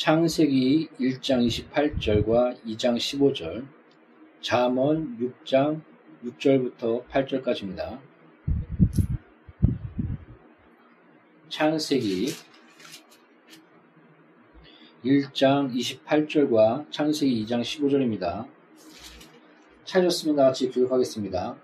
창세기 1장 28절과 2장 15절, 잠언 6장 6절부터 8절까지입니다. 창세기 1장 28절과 창세기 2장 15절입니다. 찾았으면 다 같이 교육하겠습니다.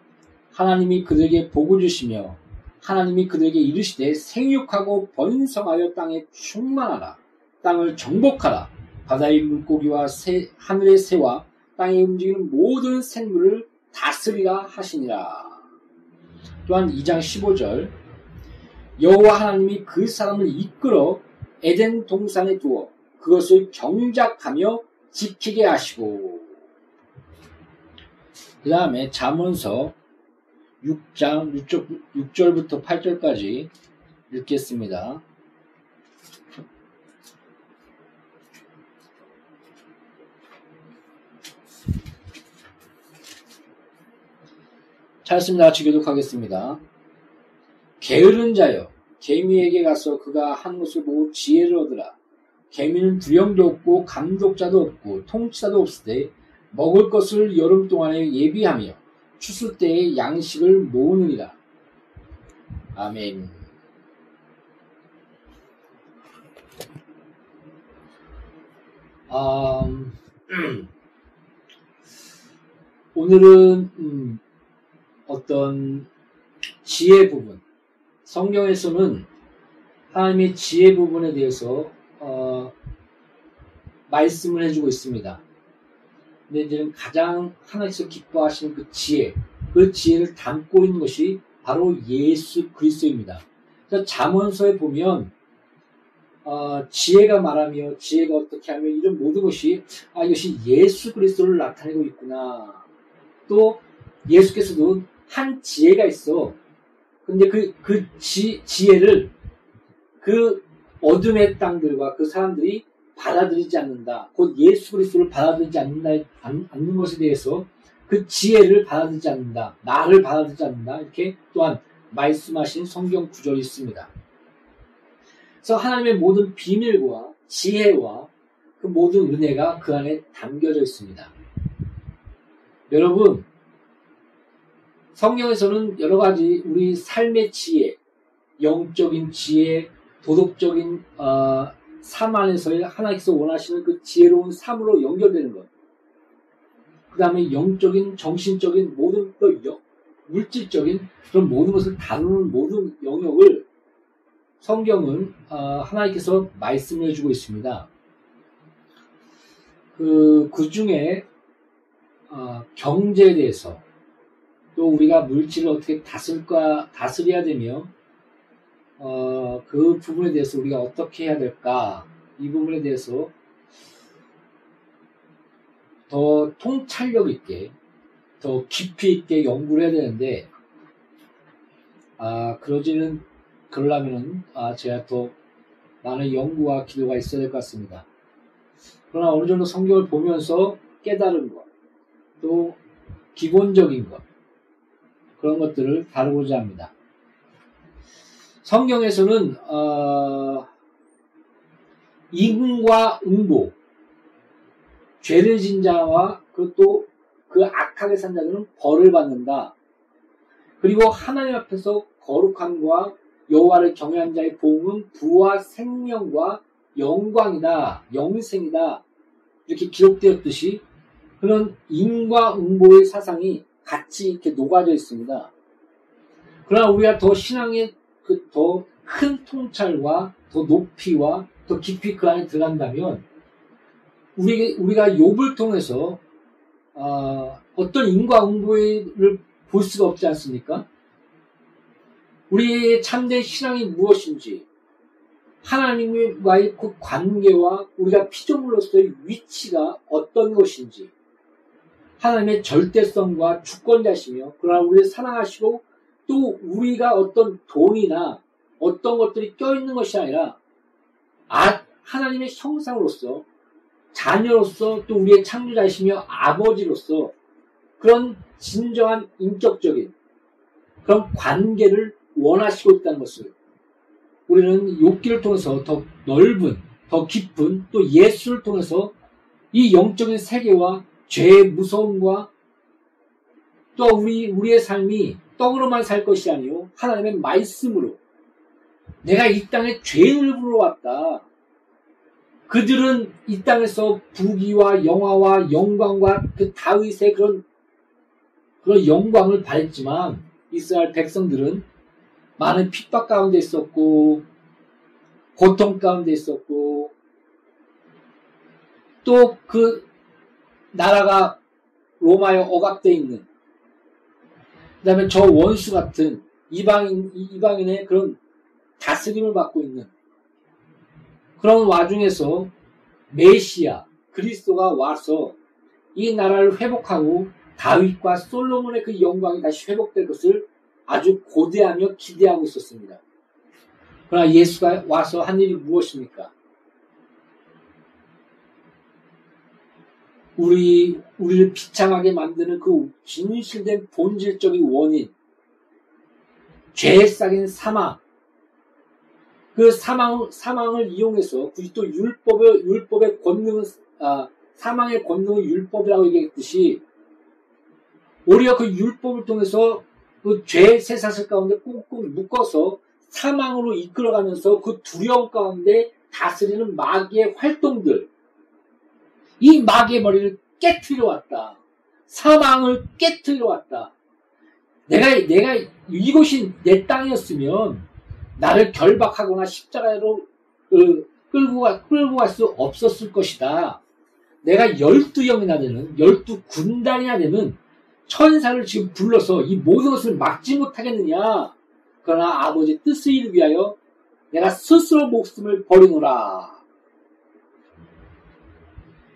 하나님이 그들에게 복을 주시며 하나님이 그들에게 이르시되 생육하고 번성하여 땅에 충만하라. 땅을 정복하라. 바다의 물고기와 새, 하늘의 새와 땅에 움직이는 모든 생물을 다스리라 하시니라. 또한 2장 15절 여호와 하나님이 그 사람을 이끌어 에덴 동산에 두어 그것을 경작하며 지키게 하시고 그 다음에 잠언서 6장 6절, 부터 8절까지 읽겠습니다. 찾습니다. 같이 교독하겠습니다. 게으른 자여, 개미에게 가서 그가 한 것을 보고 지혜를 얻으라. 개미는 두령도 없고 감독자도 없고 통치자도 없을 때 먹을 것을 여름 동안에 예비하며 추수 때에 양식을 모으느니라. 아멘. 아, 음, 오늘은 음, 어떤 지혜 부분, 성경에서는 하나님의 지혜 부분에 대해서 어, 말씀을 해주고 있습니다. 근데 이제는 가장 하나님께서 기뻐하시는 그 지혜, 그 지혜를 담고 있는 것이 바로 예수 그리스도입니다. 잠언서에 보면 어, 지혜가 말하며 지혜가 어떻게 하며 이런 모든 것이 아 이것이 예수 그리스도를 나타내고 있구나. 또 예수께서도 한 지혜가 있어. 근데 그, 그 지, 지혜를 그 어둠의 땅들과 그 사람들이 받아들이지 않는다. 곧 예수 그리스도를 받아들이지 않는다, 않, 않는 것에 대해서 그 지혜를 받아들이지 않는다. 나를 받아들이지 않는다. 이렇게 또한 말씀하신 성경 구절이 있습니다. 그래서 하나님의 모든 비밀과 지혜와 그 모든 은혜가 그 안에 담겨져 있습니다. 여러분, 성경에서는 여러 가지 우리 삶의 지혜, 영적인 지혜, 도덕적인 어, 삶 안에서의 하나님께서 원하시는 그 지혜로운 삶으로 연결되는 것. 그 다음에 영적인, 정신적인 모든 또 영, 물질적인 그런 모든 것을 다루는 모든 영역을 성경은 어, 하나님께서 말씀해 주고 있습니다. 그, 그 중에 어, 경제에 대해서 또 우리가 물질을 어떻게 다스릴까, 다스려야 되며 어, 그 부분에 대해서 우리가 어떻게 해야 될까 이 부분에 대해서 더 통찰력 있게 더 깊이 있게 연구를 해야 되는데 아 그러지는 그러려면은 아 제가 더 많은 연구와 기도가 있어야 될 것 같습니다. 그러나 어느 정도 성경을 보면서 깨달은 것, 또 기본적인 것 그런 것들을 다루고자 합니다. 성경에서는 어, 임과 응보, 죄를 진 자와 그것도 그 악하게 산 자들은 벌을 받는다. 그리고 하나님 앞에서 거룩함과 여호와를 경외한 자의 보응은 부와 생명과 영광이다, 영생이다. 이렇게 기록되었듯이 그런 임과 응보의 사상이 같이 이렇게 녹아져 있습니다. 그러나 우리가 더 신앙의 그 더 큰 통찰과 더 높이와 더 깊이 그 안에 들어간다면 우리 우리가 욥을 통해서 어, 어떤 인과응보를 볼 수가 없지 않습니까? 우리의 참된 신앙이 무엇인지 하나님과의 그 관계와 우리가 피조물로서의 위치가 어떤 것인지 하나님의 절대성과 주권자시며 그러나 우리를 사랑하시고 또 우리가 어떤 돈이나 어떤 것들이 껴있는 것이 아니라 아, 하나님의 형상으로서 자녀로서 또 우리의 창조자이시며 아버지로서 그런 진정한 인격적인 그런 관계를 원하시고 있다는 것을 우리는 욕기를 통해서 더 넓은, 더 깊은 또 예수를 통해서 이 영적인 세계와 죄의 무서움과 또 우리, 우리의 삶이 떡으로만 살 것이 아니요 하나님의 말씀으로 내가 이 땅에 죄인을 불러왔다. 그들은 이 땅에서 부귀와 영화와 영광과 그 다윗의 그런 그런 영광을 받았지만 이스라엘 백성들은 많은 핍박 가운데 있었고 고통 가운데 있었고 또 그 나라가 로마에 억압되어 있는 그 다음에 저 원수 같은 이방인, 이방인의 그런 다스림을 받고 있는 그런 와중에서 메시아, 그리스도가 와서 이 나라를 회복하고 다윗과 솔로몬의 그 영광이 다시 회복될 것을 아주 고대하며 기대하고 있었습니다. 그러나 예수가 와서 한 일이 무엇입니까? 우리, 우리를 비참하게 만드는 그 진실된 본질적인 원인, 죄에 싹인 사망, 그 사망, 사망을 이용해서 굳이 또 율법의, 율법의 권능은, 아, 사망의 권능은 율법이라고 얘기했듯이, 우리가 그 율법을 통해서 그죄 세사슬 가운데 꾹꾹 묶어서 사망으로 이끌어가면서 그 두려움 가운데 다스리는 마귀의 활동들, 이 마귀의 머리를 깨트려 왔다. 사망을 깨트려 왔다. 내가, 내가 이곳이 내 땅이었으면 나를 결박하거나 십자가로 그, 끌고, 가, 끌고 갈 수 없었을 것이다. 내가 열두 영이나 되는, 열두 군단이나 되는 천사를 지금 불러서 이 모든 것을 막지 못하겠느냐. 그러나 아버지 뜻을 위하여 내가 스스로 목숨을 버리노라.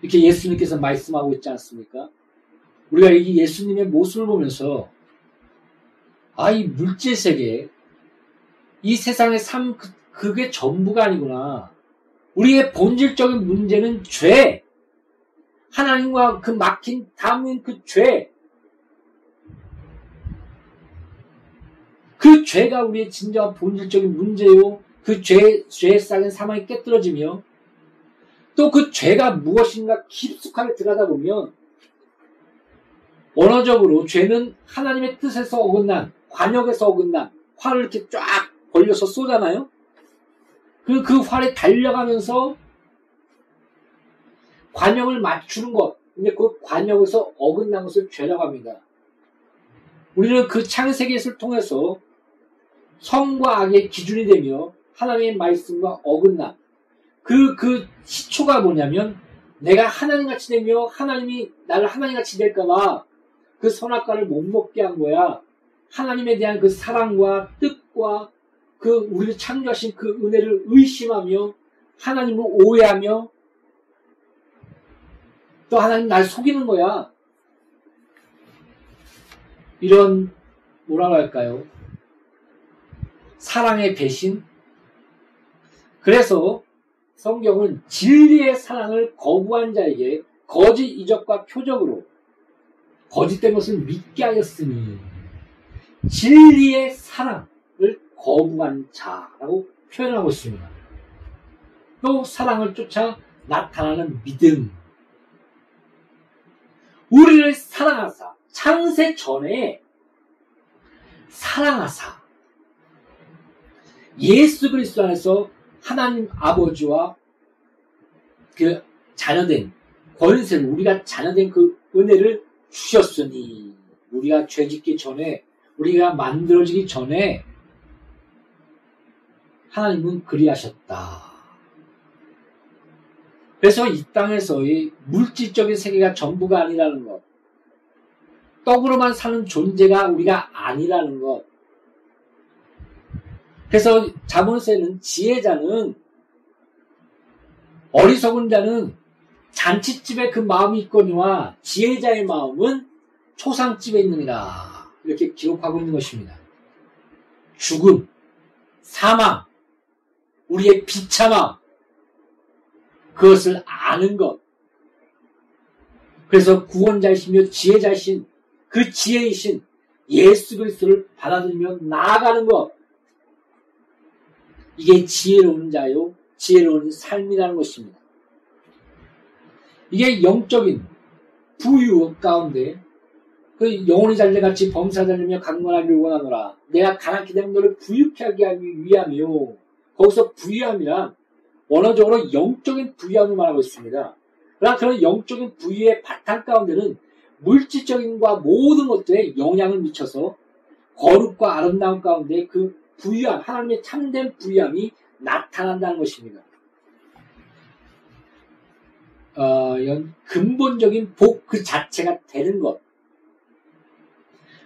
이렇게 예수님께서 말씀하고 있지 않습니까? 우리가 이 예수님의 모습을 보면서 아, 이 물질 세계, 이 세상의 삶, 그, 그게 전부가 아니구나. 우리의 본질적인 문제는 죄. 하나님과 그 막힌 담은 그 죄. 그 죄가 우리의 진정한 본질적인 문제요. 그 죄, 죄에 쌓인 사망이 깨뜨려지며 또 그 죄가 무엇인가 깊숙하게 들어가다 보면 원어적으로 죄는 하나님의 뜻에서 어긋난 관역에서 어긋난 활을 이렇게 쫙 벌려서 쏘잖아요. 그, 그 활에 달려가면서 관역을 맞추는 것. 근데 그 관역에서 어긋난 것을 죄라고 합니다. 우리는 그 창세기를 통해서 성과 악의 기준이 되며 하나님의 말씀과 어긋남. 그, 그 시초가 뭐냐면 내가 하나님 같이 되며 하나님이 나를 하나님 같이 될까봐 그 선악과를 못 먹게 한 거야. 하나님에 대한 그 사랑과 뜻과 그 우리를 창조하신 그 은혜를 의심하며 하나님을 오해하며 또 하나님 날 속이는 거야. 이런 뭐라고 할까요? 사랑의 배신. 그래서 성경은 진리의 사랑을 거부한 자에게 거짓 이적과 표적으로 거짓된 것을 믿게 하였으니 진리의 사랑을 거부한 자라고 표현하고 있습니다. 또 사랑을 쫓아 나타나는 믿음. 우리를 사랑하사 창세 전에 사랑하사 예수 그리스도 안에서 하나님 아버지와 그 자녀된 권세를 우리가 자녀된 그 은혜를 주셨으니 우리가 죄짓기 전에 우리가 만들어지기 전에 하나님은 그리하셨다. 그래서 이 땅에서의 물질적인 세계가 전부가 아니라는 것. 떡으로만 사는 존재가 우리가 아니라는 것. 그래서 자본세는 지혜자는 어리석은 자는 잔치집에 그 마음이 있거니와 지혜자의 마음은 초상집에 있느니라. 이렇게 기록하고 있는 것입니다. 죽음, 사망, 우리의 비참함, 그것을 아는 것. 그래서 구원자이시며 지혜자이신 그 지혜이신 예수 그리스도를 받아들이며 나아가는 것. 이게 지혜로운 자요, 지혜로운 삶이라는 것입니다. 이게 영적인 부유 가운데 그 영혼이 잘돼같이 범사 잘되며 강건하기를 원하노라. 내가 가난케 되면 너를 부유케 하기 위함이요. 거기서 부유함이란 원어적으로 영적인 부유함을 말하고 있습니다. 그러나 그런 영적인 부유의 바탕 가운데는 물질적인과 모든 것들에 영향을 미쳐서 거룩과 아름다움 가운데 그 부유함, 하나님의 참된 부유함이 나타난다는 것입니다. 어, 근본적인 복 그 자체가 되는 것.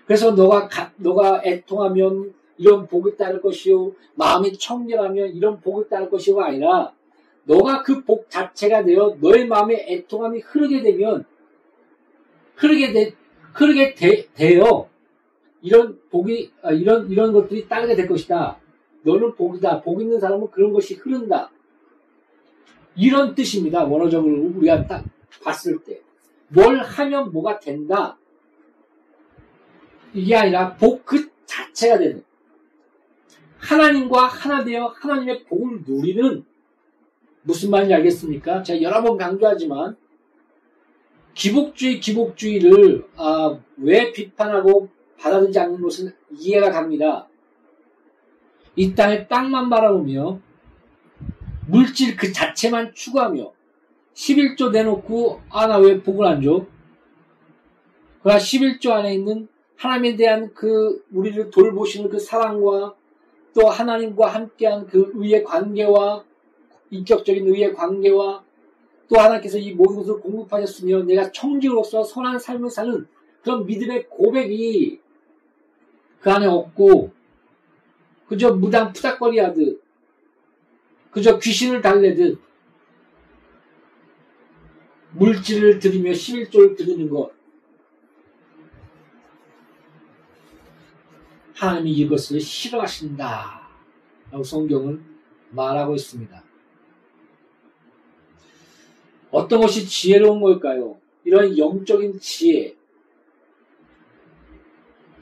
그래서 너가 가, 너가 애통하면 이런 복을 따를 것이요, 마음이 청결하면 이런 복을 따를 것이가 아니라 너가 그 복 자체가 되어 너의 마음에 애통함이 흐르게 되면 흐르게 되, 흐르게 되, 되어 이런 복이 아, 이런 이런 것들이 따르게 될 것이다. 너는 복이다. 복 있는 사람은 그런 것이 흐른다. 이런 뜻입니다. 원어적으로 우리가 딱 봤을 때. 뭘 하면 뭐가 된다. 이게 아니라 복 그 자체가 되는. 하나님과 하나 되어 하나님의 복을 누리는 무슨 말인지 알겠습니까? 제가 여러 번 강조하지만 기복주의, 기복주의를 아, 왜 비판하고 받아들이지 않는 것은 이해가 갑니다. 이 땅에 땅만 바라보며 물질 그 자체만 추구하며 11조 내놓고 아 나 왜 복을 안 줘? 그러나 11조 안에 있는 하나님에 대한 그 우리를 돌보시는 그 사랑과 또 하나님과 함께한 그 의의 관계와 인격적인 의의 관계와 또 하나님께서 이 모든 것을 공급하셨으며 내가 청지로서 선한 삶을 사는 그런 믿음의 고백이 그 안에 없고 그저 무당 푸닥거리 하듯 그저 귀신을 달래듯 물질을 들이며 11조를 드리는 것 하나님이 이것을 싫어하신다 라고 성경은 말하고 있습니다. 어떤 것이 지혜로운 걸까요? 이런 영적인 지혜,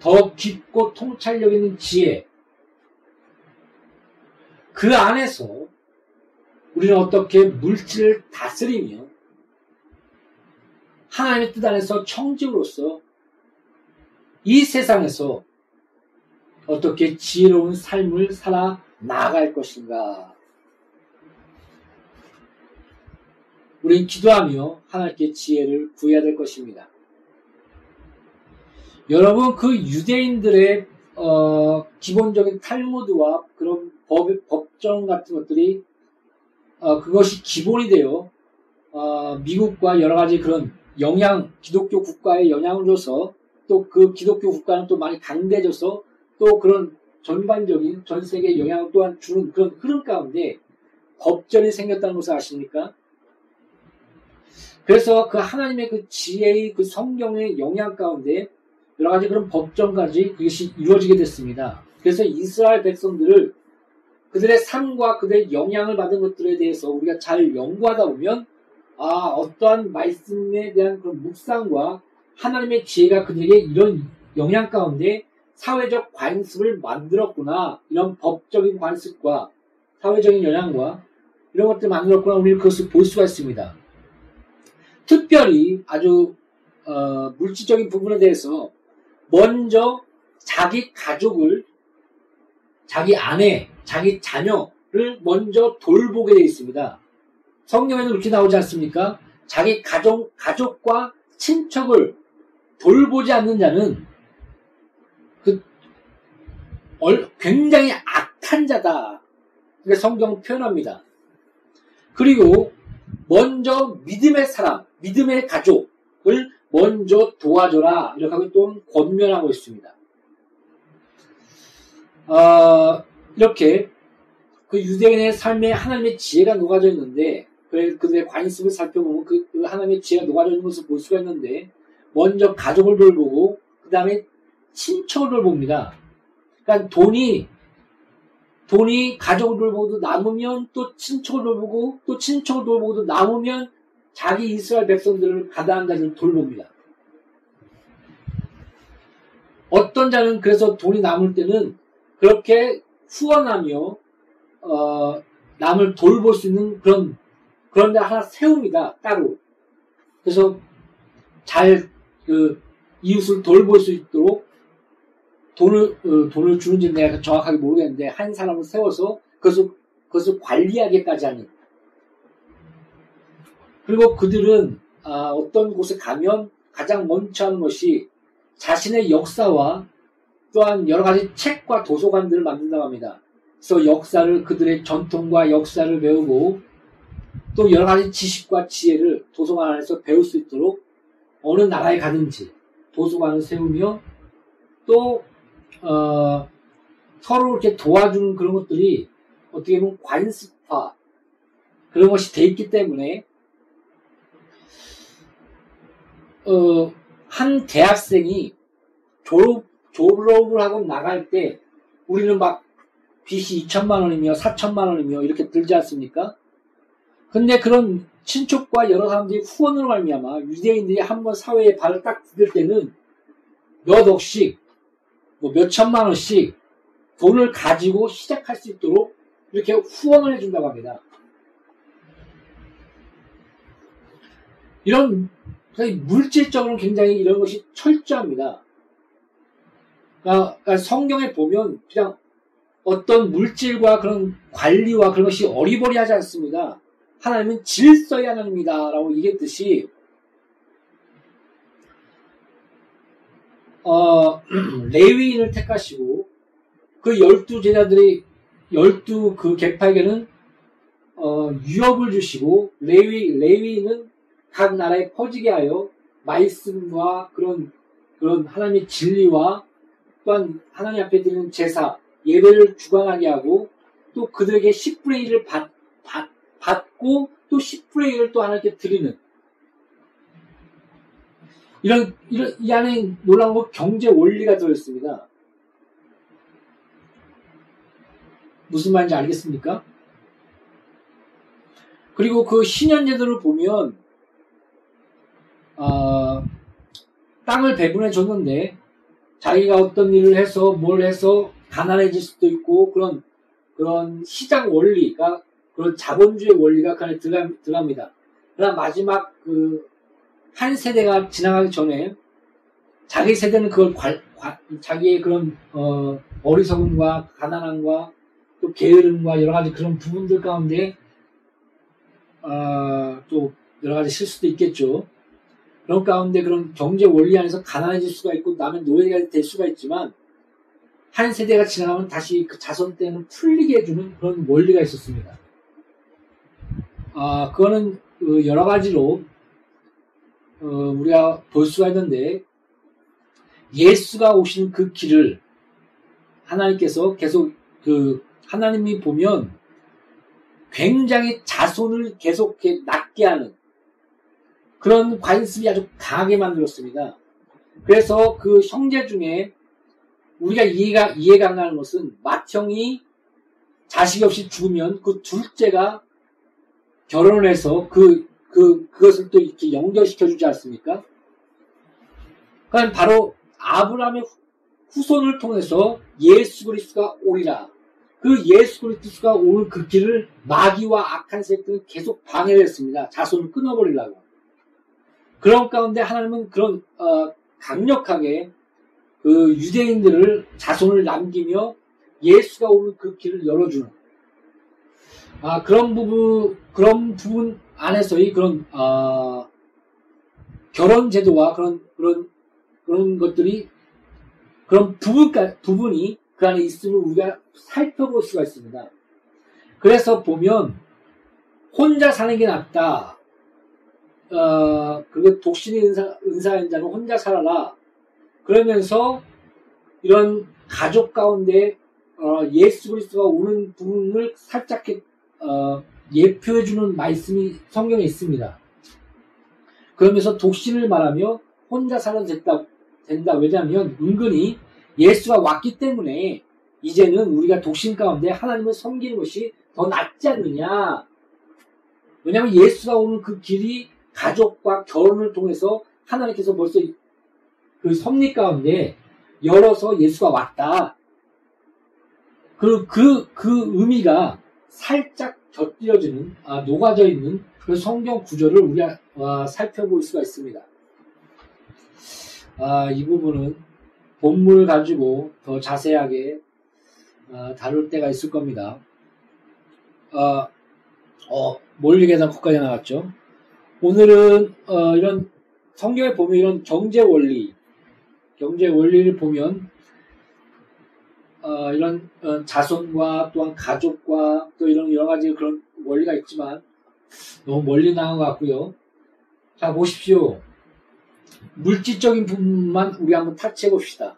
더 깊고 통찰력 있는 지혜, 그 안에서 우리는 어떻게 물질을 다스리며 하나님의 뜻 안에서 청직으로서 이 세상에서 어떻게 지혜로운 삶을 살아 나아갈 것인가. 우리는 기도하며 하나님께 지혜를 구해야 될 것입니다. 여러분 그 유대인들의 어, 기본적인 탈무드와 그런 법, 법정 같은 것들이 어, 그것이 기본이 되어 어, 미국과 여러 가지 그런 영향 기독교 국가에 영향을 줘서 또 그 기독교 국가는 또 많이 강대해져서 또 그런 전반적인 전 세계에 영향을 또한 주는 그런 흐름 가운데 법전이 생겼다는 것을 아십니까? 그래서 그 하나님의 그 지혜의 그 성경의 영향 가운데 여러 가지 그런 법정까지 그것이 이루어지게 됐습니다. 그래서 이스라엘 백성들을 그들의 삶과 그들의 영향을 받은 것들에 대해서 우리가 잘 연구하다 보면 아 어떠한 말씀에 대한 그런 묵상과 하나님의 지혜가 그들에게 이런 영향 가운데 사회적 관습을 만들었구나 이런 법적인 관습과 사회적인 영향과 이런 것들 만들었구나 우리는 그것을 볼 수가 있습니다. 특별히 아주 어, 물질적인 부분에 대해서 먼저 자기 가족을 자기 아내, 자기 자녀를 먼저 돌보게 되어 있습니다. 성경에는 그렇게 나오지 않습니까? 자기 가족, 가족과 친척을 돌보지 않는 자는 그 굉장히 악한 자다. 그렇게 성경 표현합니다. 그리고 먼저 믿음의 사람, 믿음의 가족을 먼저 도와줘라. 이렇게 하고 또 권면하고 있습니다. 어, 이렇게 그 유대인의 삶에 하나님의 지혜가 녹아져 있는데, 그들의 관습을 살펴보면 그, 그 하나님의 지혜가 녹아져 있는 것을 볼 수가 있는데, 먼저 가족을 돌보고, 그 다음에 친척을 돌봅니다. 그러니까 돈이, 돈이 가족을 돌보고도 남으면 또 친척을 돌보고, 또 친척을 돌보고도 남으면 자기 이스라엘 백성들을 가다한 자들을 돌봅니다. 어떤 자는 그래서 돈이 남을 때는 그렇게 후원하며 어, 남을 돌볼 수 있는 그런 그런 데 하나 세웁니다 따로. 그래서 잘 그 이웃을 돌볼 수 있도록 돈을 어, 돈을 주는지 내가 정확하게 모르겠는데 한 사람을 세워서 그것을 그것을 관리하기까지 하는 그리고 그들은 아, 어떤 곳에 가면 가장 먼저 하는 것이 자신의 역사와 또한 여러 가지 책과 도서관들을 만든다고 합니다. 그래서 역사를 그들의 전통과 역사를 배우고 또 여러 가지 지식과 지혜를 도서관 안에서 배울 수 있도록 어느 나라에 가든지 도서관을 세우며 또 어, 서로 이렇게 도와주는 그런 것들이 어떻게 보면 관습화 그런 것이 돼 있기 때문에 어, 한 대학생이 졸업, 졸업을 하고 나갈 때 우리는 막 빚이 2천만 원이며 4천만 원이며 이렇게 들지 않습니까? 근데 그런 친척과 여러 사람들이 후원으로 말미암아 유대인들이 한번 사회에 발을 딱 디딜 때는 몇 억씩 뭐 몇 천만 원씩 돈을 가지고 시작할 수 있도록 이렇게 후원을 해준다고 합니다. 이런 물질적으로 굉장히 이런 것이 철저합니다. 그러니까, 그러니까 성경에 보면 그냥 어떤 물질과 그런 관리와 그런 것이 어리버리하지 않습니다. 하나님은 질서의 하나님입니다. 라고 얘기했듯이, 어, 레위인을 택하시고, 그 열두 제자들이, 열두 그 객파에게는, 어, 유업을 주시고, 레위, 레위인은 각 나라에 퍼지게 하여 말씀과 그런 그런 하나님의 진리와 또한 하나님 앞에 드리는 제사, 예배를 주관하게 하고 또 그들에게 10분의 1을 받, 받, 받고 또 10분의 1을 또 하나님께 드리는 이런, 이런, 이 안에 놀라운 거 경제 원리가 들어있습니다. 무슨 말인지 알겠습니까? 그리고 그 신현제도를 보면 어, 땅을 배분해 줬는데 자기가 어떤 일을 해서 뭘 해서 가난해질 수도 있고 그런 그런 시장 원리가 그런 자본주의 원리가 그 안에 들어가, 들어갑니다. 그러나 마지막 그 한 세대가 지나가기 전에 자기 세대는 그걸 관, 관, 자기의 그런 어, 어리석음과 가난함과 또 게으름과 여러 가지 그런 부분들 가운데 어, 또 여러 가지 실수도 있겠죠. 그런 가운데 그런 경제 원리 안에서 가난해질 수가 있고 남의 노예가 될 수가 있지만 한 세대가 지나가면 다시 그 자손 때는 풀리게 해주는 그런 원리가 있었습니다. 아, 그거는 그 여러 가지로 어, 우리가 볼 수가 있는데 예수가 오신 그 길을 하나님께서 계속 그 하나님이 보면 굉장히 자손을 계속 낳게 하는 그런 관습이 아주 강하게 만들었습니다. 그래서 그 형제 중에 우리가 이해가 이해가 안 가는 것은 맏형이 자식이 없이 죽으면 그 둘째가 결혼을 해서 그, 그, 그것을 또 이렇게 연결시켜 주지 않습니까? 그러니까 바로 아브라함의 후손을 통해서 예수 그리스도가 오리라. 그 예수 그리스도가 오는 그 길을 마귀와 악한 세력들은 계속 방해를 했습니다. 자손을 끊어버리려고. 그런 가운데 하나님은 그런 어, 강력하게 그 유대인들을 자손을 남기며 예수가 오는 그 길을 열어주는 아 그런 부분 그런 부분 안에서의 그런 어, 결혼 제도와 그런 그런 그런 것들이 그런 부분 부분이 그 안에 있음을 우리가 살펴볼 수가 있습니다. 그래서 보면 혼자 사는 게 낫다. 어, 그리고 독신의 은사, 은사인 자는 혼자 살아라. 그러면서 이런 가족 가운데 어, 예수 그리스도가 오는 부분을 살짝 어, 예표해주는 말씀이 성경에 있습니다. 그러면서 독신을 말하며 혼자 살아도 됐다, 된다. 왜냐하면 은근히 예수가 왔기 때문에 이제는 우리가 독신 가운데 하나님을 섬기는 것이 더 낫지 않느냐. 왜냐하면 예수가 오는 그 길이 가족과 결혼을 통해서 하나님께서 벌써 그 섭리 가운데 열어서 예수가 왔다. 그, 그, 그 의미가 살짝 곁들여지는, 아, 녹아져 있는 그 성경 구절을 우리가 아, 살펴볼 수가 있습니다. 아, 이 부분은 본문을 가지고 더 자세하게 아, 다룰 때가 있을 겁니다. 아, 어, 몰리계단 거까지 나왔죠. 오늘은 어, 이런 성경에 보면 이런 경제 원리, 경제 원리를 보면 어, 이런 어, 자손과 또한 가족과 또 이런 여러 가지 그런 원리가 있지만 너무 멀리 나간 것 같고요. 자 보십시오. 물질적인 부분만 우리 한번 탈취해 봅시다.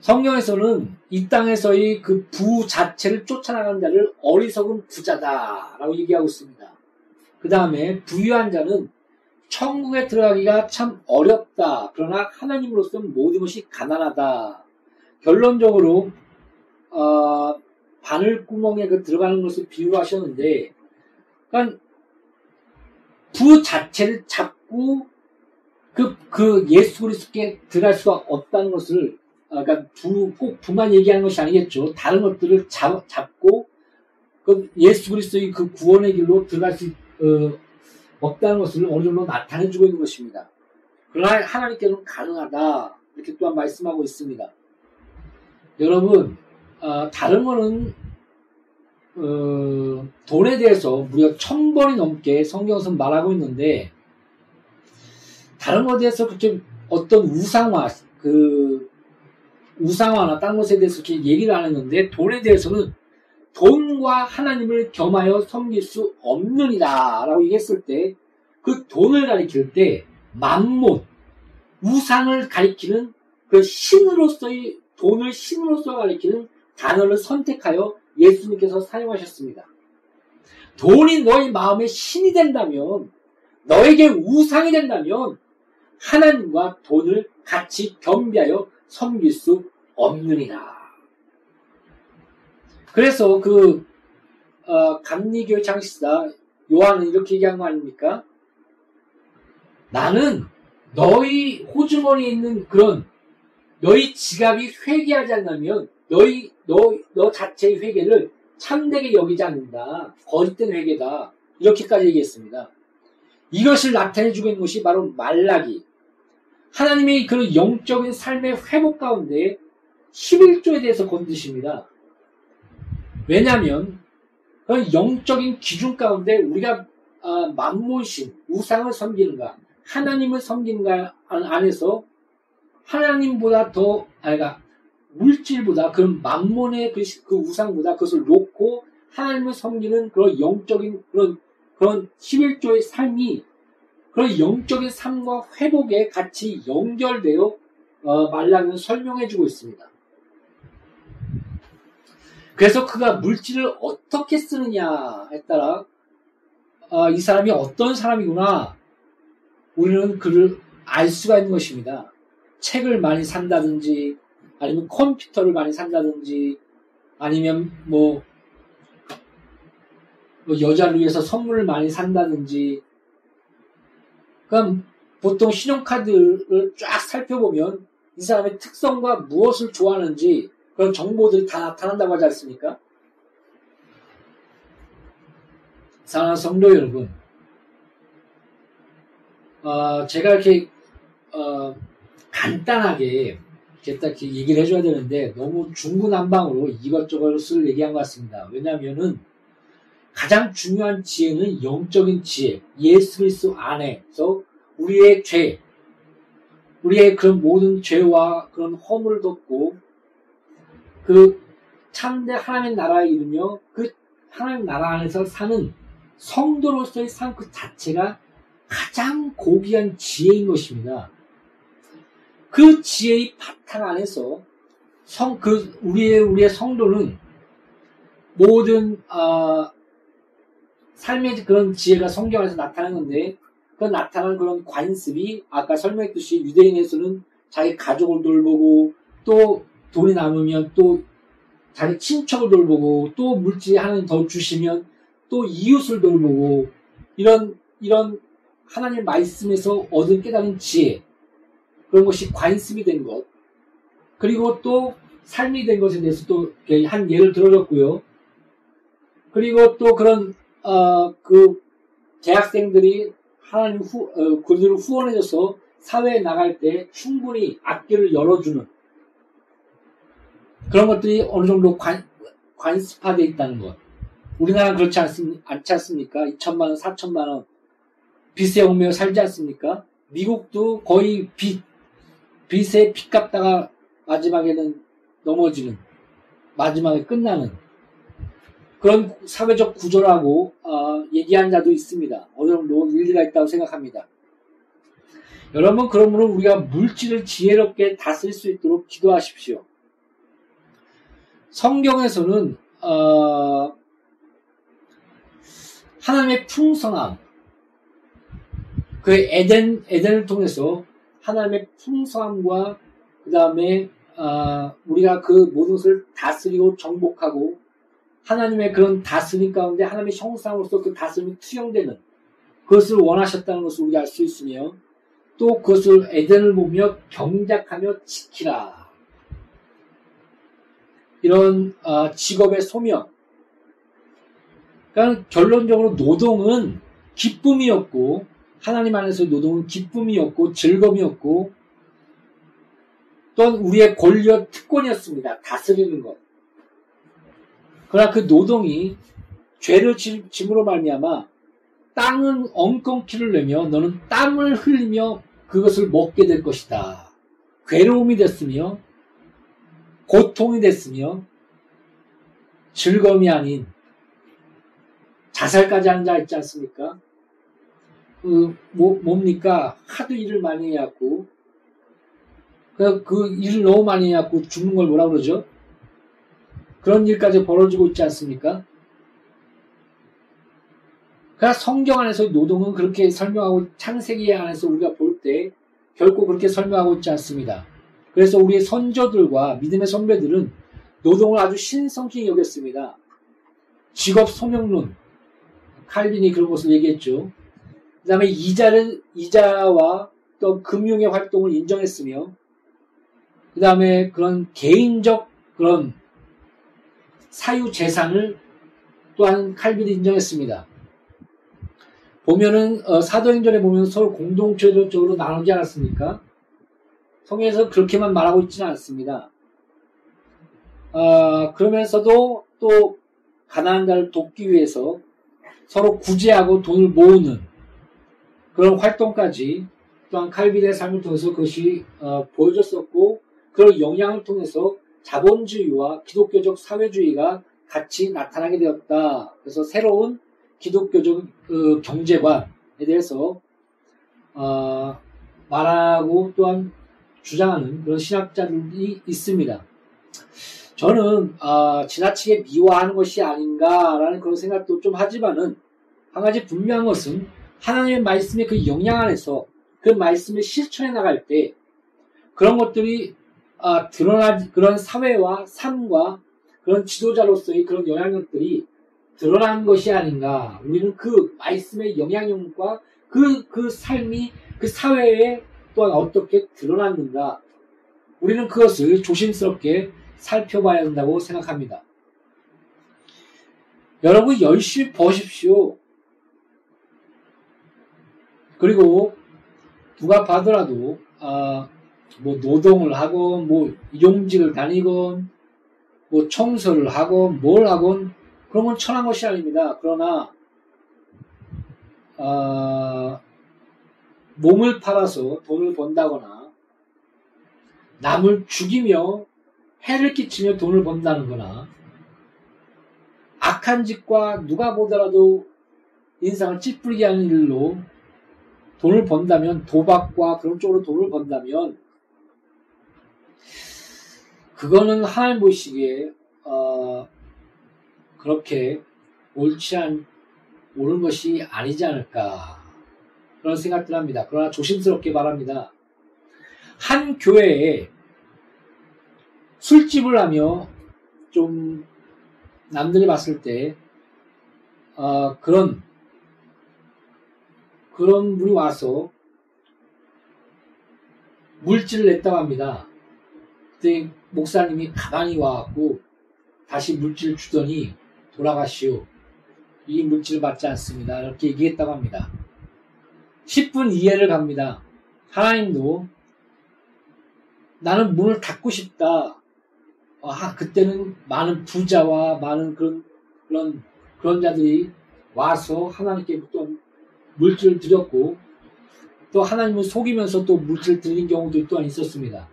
성경에서는 이 땅에서의 그 부 자체를 쫓아나간 자를 어리석은 부자다라고 얘기하고 있습니다. 그 다음에 부유한 자는 천국에 들어가기가 참 어렵다. 그러나 하나님으로서는 모든 것이 가난하다. 결론적으로 어, 바늘구멍에 그 들어가는 것을 비유로 하셨는데, 그러니까 부 자체를 잡고 그, 그 예수 그리스도께 들어갈 수가 없다는 것을, 어, 그러니까 부, 꼭 부만 얘기하는 것이 아니겠죠. 다른 것들을 잡, 잡고 그 예수 그리스도의 그 구원의 길로 들어갈 수 어, 없다는 것을 어느 정도 나타내주고 있는 것입니다. 그러나 하나님께서는 가능하다. 이렇게 또한 말씀하고 있습니다. 여러분, 어, 다른 거는, 어, 돈에 대해서 무려 천 번이 넘게 성경에서 말하고 있는데, 다른 것에 대해서 그렇게 어떤 우상화, 그, 우상화나 딴 것에 대해서 이렇게 얘기를 안 했는데, 돈에 대해서는 돈과 하나님을 겸하여 섬길 수 없느니라 라고 얘기했을 때 그 돈을 가리킬 때 만몬, 우상을 가리키는 그 신으로서의 돈을 신으로서 가리키는 단어를 선택하여 예수님께서 사용하셨습니다. 돈이 너의 마음의 신이 된다면 너에게 우상이 된다면 하나님과 돈을 같이 겸비하여 섬길 수 없느니라. 그래서 그 어, 감리교회 창시자 요한은 이렇게 얘기한 거 아닙니까? 나는 너희 호주머니에 있는 그런 너희 지갑이 회개하지 않으면 너희 너, 너 자체의 회개를 참되게 여기지 않는다. 거짓된 회개다. 이렇게까지 얘기했습니다. 이것을 나타내주고 있는 것이 바로 말라기. 하나님의 그런 영적인 삶의 회복 가운데 11조에 대해서 건드십니다. 왜냐하면 그런 영적인 기준 가운데 우리가 아, 만몬신 우상을 섬기는가 하나님을 섬기는가 안에서 하나님보다 더 아니가 물질보다 그런 만몬의 그, 그 우상보다 그것을 놓고 하나님을 섬기는 그런 영적인 그런 그런 11조의 삶이 그런 영적인 삶과 회복에 같이 연결되어 어, 말라기는 설명해주고 있습니다. 그래서 그가 물질을 어떻게 쓰느냐에 따라. 어, 이 사람이 어떤 사람이구나. 우리는 그를 알 수가 있는 것입니다. 책을 많이 산다든지 아니면 컴퓨터를 많이 산다든지 아니면 뭐, 뭐 여자를 위해서 선물을 많이 산다든지. 그럼 보통 신용카드를 쫙 살펴보면 이 사람의 특성과 무엇을 좋아하는지 그런 정보들이 다 나타난다고 하지 않습니까? 사랑하는 성도 여러분, 어, 제가 이렇게 어, 간단하게 이렇게 딱 이렇게 얘기를 해줘야 되는데 너무 중구난방으로 이것저것을 얘기한 것 같습니다. 왜냐하면은 가장 중요한 지혜는 영적인 지혜, 예수 그리스도 안에서 우리의 죄, 우리의 그런 모든 죄와 그런 허물을 덮고 그 참된 하나님의 나라에 이르며 그 하나님 나라 안에서 사는 성도로서의 삶 그 자체가 가장 고귀한 지혜인 것입니다. 그 지혜의 바탕 안에서 성, 그, 우리의, 우리의 성도는 모든, 아, 삶의 그런 지혜가 성경 에서 나타나는데, 그 나타나는 그런 관습이 아까 설명했듯이 유대인에서는 자기 가족을 돌보고 또 돈이 남으면 또 자기 친척을 돌보고 또 물질 하나님 더 주시면 또 이웃을 돌보고 이런 이런 하나님 말씀에서 얻은 깨달은 지혜 그런 것이 관습이 된 것 그리고 또 삶이 된 것에 대해서 또 한 예를 들어줬고요. 그리고 또 그런 어, 그 대학생들이 하나님 후, 어, 그들을 후원해줘서 사회에 나갈 때 충분히 앞길을 열어주는 그런 것들이 어느 정도 관, 관습화되어 있다는 것. 우리나라는 그렇지 않습, 않지 않습니까? 2천만 원, 4천만 원 빚에 옥매어 살지 않습니까? 미국도 거의 빚, 빚에 빚 갚다가 마지막에는 넘어지는, 마지막에 끝나는 그런 사회적 구조라고 어, 얘기한 자도 있습니다. 어느 정도 일리가 있다고 생각합니다. 여러분 그러므로 우리가 물질을 지혜롭게 다스릴 수 있도록 기도하십시오. 성경에서는 어, 하나님의 풍성함, 그 에덴 에덴을 통해서 하나님의 풍성함과 그 다음에 어, 우리가 그 모든 것을 다스리고 정복하고 하나님의 그런 다스림 가운데 하나님의 형상으로서 그 다스림이 투영되는 그것을 원하셨다는 것을 우리가 알 수 있으며 또 그것을 에덴을 보며 경작하며 지키라. 이런 어, 직업의 소명. 그러니까 결론적으로 노동은 기쁨이었고 하나님 안에서 노동은 기쁨이었고 즐거움이었고 또한 우리의 권리와 특권이었습니다. 다스리는 것. 그러나 그 노동이 죄를 짐으로 말미암아 땅은 엉겅퀴를 내며 너는 땀을 흘리며 그것을 먹게 될 것이다. 괴로움이 됐으며 고통이 됐으며 즐거움이 아닌 자살까지 한자 있지 않습니까? 그, 뭐, 뭡니까? 하도 일을 많이 해갖고, 그, 그 일을 너무 많이 해갖고 죽는 걸 뭐라 그러죠? 그런 일까지 벌어지고 있지 않습니까? 그러니까 성경 안에서 노동은 그렇게 설명하고 창세기 안에서 우리가 볼 때 결코 그렇게 설명하고 있지 않습니다. 그래서 우리의 선조들과 믿음의 선배들은 노동을 아주 신성히 여겼습니다. 직업 소명론, 칼빈이 그런 것을 얘기했죠. 그 다음에 이자를, 이자와 또 금융의 활동을 인정했으며, 그 다음에 그런 개인적 그런 사유 재산을 또한 칼빈이 인정했습니다. 보면은 어, 사도행전에 보면 서로 공동체적으로 나누지 않았습니까? 성경에서 그렇게만 말하고 있지는 않습니다. 어, 그러면서도 또 가난한 자를 돕기 위해서 서로 구제하고 돈을 모으는 그런 활동까지 또한 칼빈의 삶을 통해서 그것이 어, 보여졌었고 그런 영향을 통해서 자본주의와 기독교적 사회주의가 같이 나타나게 되었다. 그래서 새로운 기독교적 그 경제관에 대해서 어, 말하고 또한 주장하는 그런 신학자들이 있습니다. 저는 어, 지나치게 미화하는 것이 아닌가라는 그런 생각도 좀 하지만은 한 가지 분명한 것은 하나님의 말씀의 그 영향 안에서 그 말씀을 실천해 나갈 때 그런 것들이 어, 드러난 그런 사회와 삶과 그런 지도자로서의 그런 영향력들이 드러난 것이 아닌가. 우리는 그 말씀의 영향력과 그, 그 삶이 그 사회에 또한 어떻게 드러났는가. 우리는 그것을 조심스럽게 살펴봐야 한다고 생각합니다. 여러분 열심히 버십시오. 그리고 누가 봐더라도 아, 뭐 노동을 하고 뭐 용직을 다니건 뭐 청소를 하고 뭘 하건 그런 건 천한 것이 아닙니다. 그러나 어, 몸을 팔아서 돈을 번다거나 남을 죽이며 해를 끼치며 돈을 번다는 거나 악한 짓과 누가 보더라도 인상을 찌푸리게 하는 일로 돈을 번다면 도박과 그런 쪽으로 돈을 번다면 그거는 하나님 보시기에 어, 그렇게 옳지 않 옳은 것이 아니지 않을까 그런 생각들 합니다. 그러나 조심스럽게 말합니다. 한 교회에 술집을 하며 좀 남들이 봤을 때 어, 그런 그런 분이 와서 물질을 냈다고 합니다. 그때 목사님이 가만히 와갖고 다시 물질을 주더니 돌아가시오. 이 물질을 받지 않습니다. 이렇게 얘기했다고 합니다. 10분 이해를 갑니다. 하나님도 나는 문을 닫고 싶다. 아, 그때는 많은 부자와 많은 그런, 그런, 그런 자들이 와서 하나님께 또 물질을 드렸고, 또 하나님을 속이면서 또 물질을 드린 경우도 또한 있었습니다.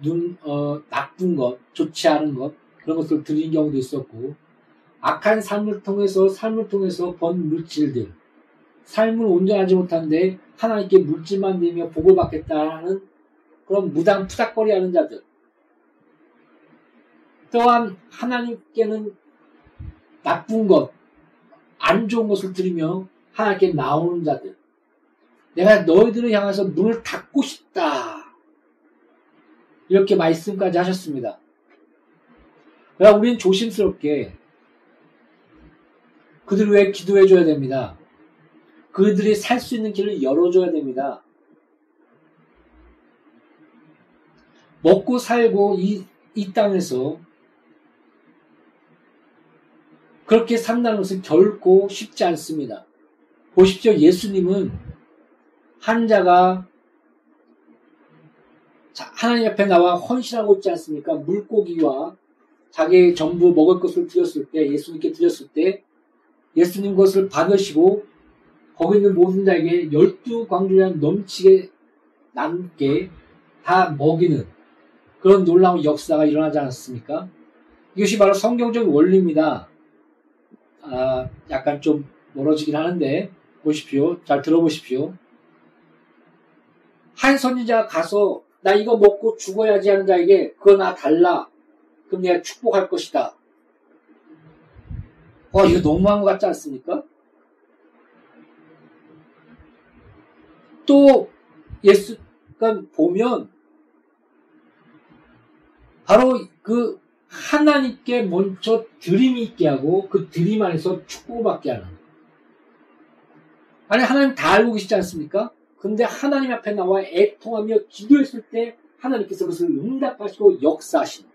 눈, 어, 나쁜 것, 좋지 않은 것, 그런 것을 드린 경우도 있었고, 악한 삶을 통해서, 삶을 통해서 번 물질들, 삶을 온전하지 못한데 하나님께 물질만 내며 복을 받겠다는 그런 무당 푸닥거리 하는 자들, 또한 하나님께는 나쁜 것, 안 좋은 것을 들으며 하나님께 나오는 자들. 내가 너희들을 향해서 문을 닫고 싶다. 이렇게 말씀까지 하셨습니다. 그러나 우리는 조심스럽게 그들 위해 기도해 줘야 됩니다. 그들이 살 수 있는 길을 열어줘야 됩니다. 먹고 살고 이, 이 땅에서 그렇게 산다는 것은 결코 쉽지 않습니다. 보십시오. 예수님은 한 자가 하나님 앞에 나와 헌신하고 있지 않습니까? 물고기와 자기의 전부 먹을 것을 드렸을 때, 예수님께 드렸을 때, 예수님 것을 받으시고, 거기 있는 모든 자에게 열두 광주량 넘치게 남게 다 먹이는 그런 놀라운 역사가 일어나지 않았습니까? 이것이 바로 성경적 원리입니다. 아, 약간 좀 멀어지긴 하는데 보십시오. 잘 들어보십시오. 한 선지자가 가서 나 이거 먹고 죽어야지 하는 자에게 그거 나 달라. 그럼 내가 축복할 것이다. 와 이거 너무한 것 같지 않습니까? 또 예수 그러니까 보면 바로 그 하나님께 먼저 드림이 있게 하고 그 드림 안에서 축복을 받게 하는. 아니, 하나님 다 알고 계시지 않습니까? 근데 하나님 앞에 나와 애통하며 기도했을 때 하나님께서 그것을 응답하시고 역사하시는.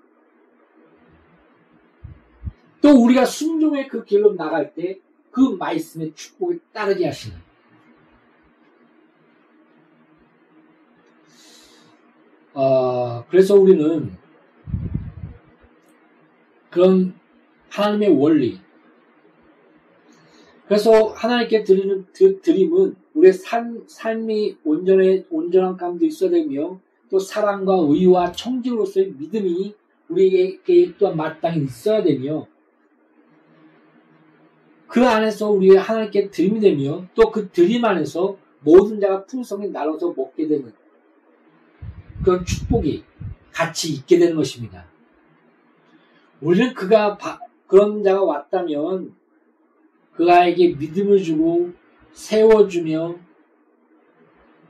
또 우리가 순종의 그 길로 나갈 때 그 말씀의 축복을 따르게 하시는. 어, 그래서 우리는 그런 하나님의 원리. 그래서 하나님께 드리는 드림은 우리의 삶, 삶이 온전해 온전한 감도 있어야 되며 또 사랑과 의와 청지로서의 믿음이 우리에게 또한 마땅히 있어야 되며 그 안에서 우리 하나님께 드림이 되며 또 그 드림 안에서 모든 자가 풍성히 나눠서 먹게 되는 그런 축복이 같이 있게 되는 것입니다. 우리는 그가 바, 그런 자가 왔다면 그아에게 믿음을 주고 세워주며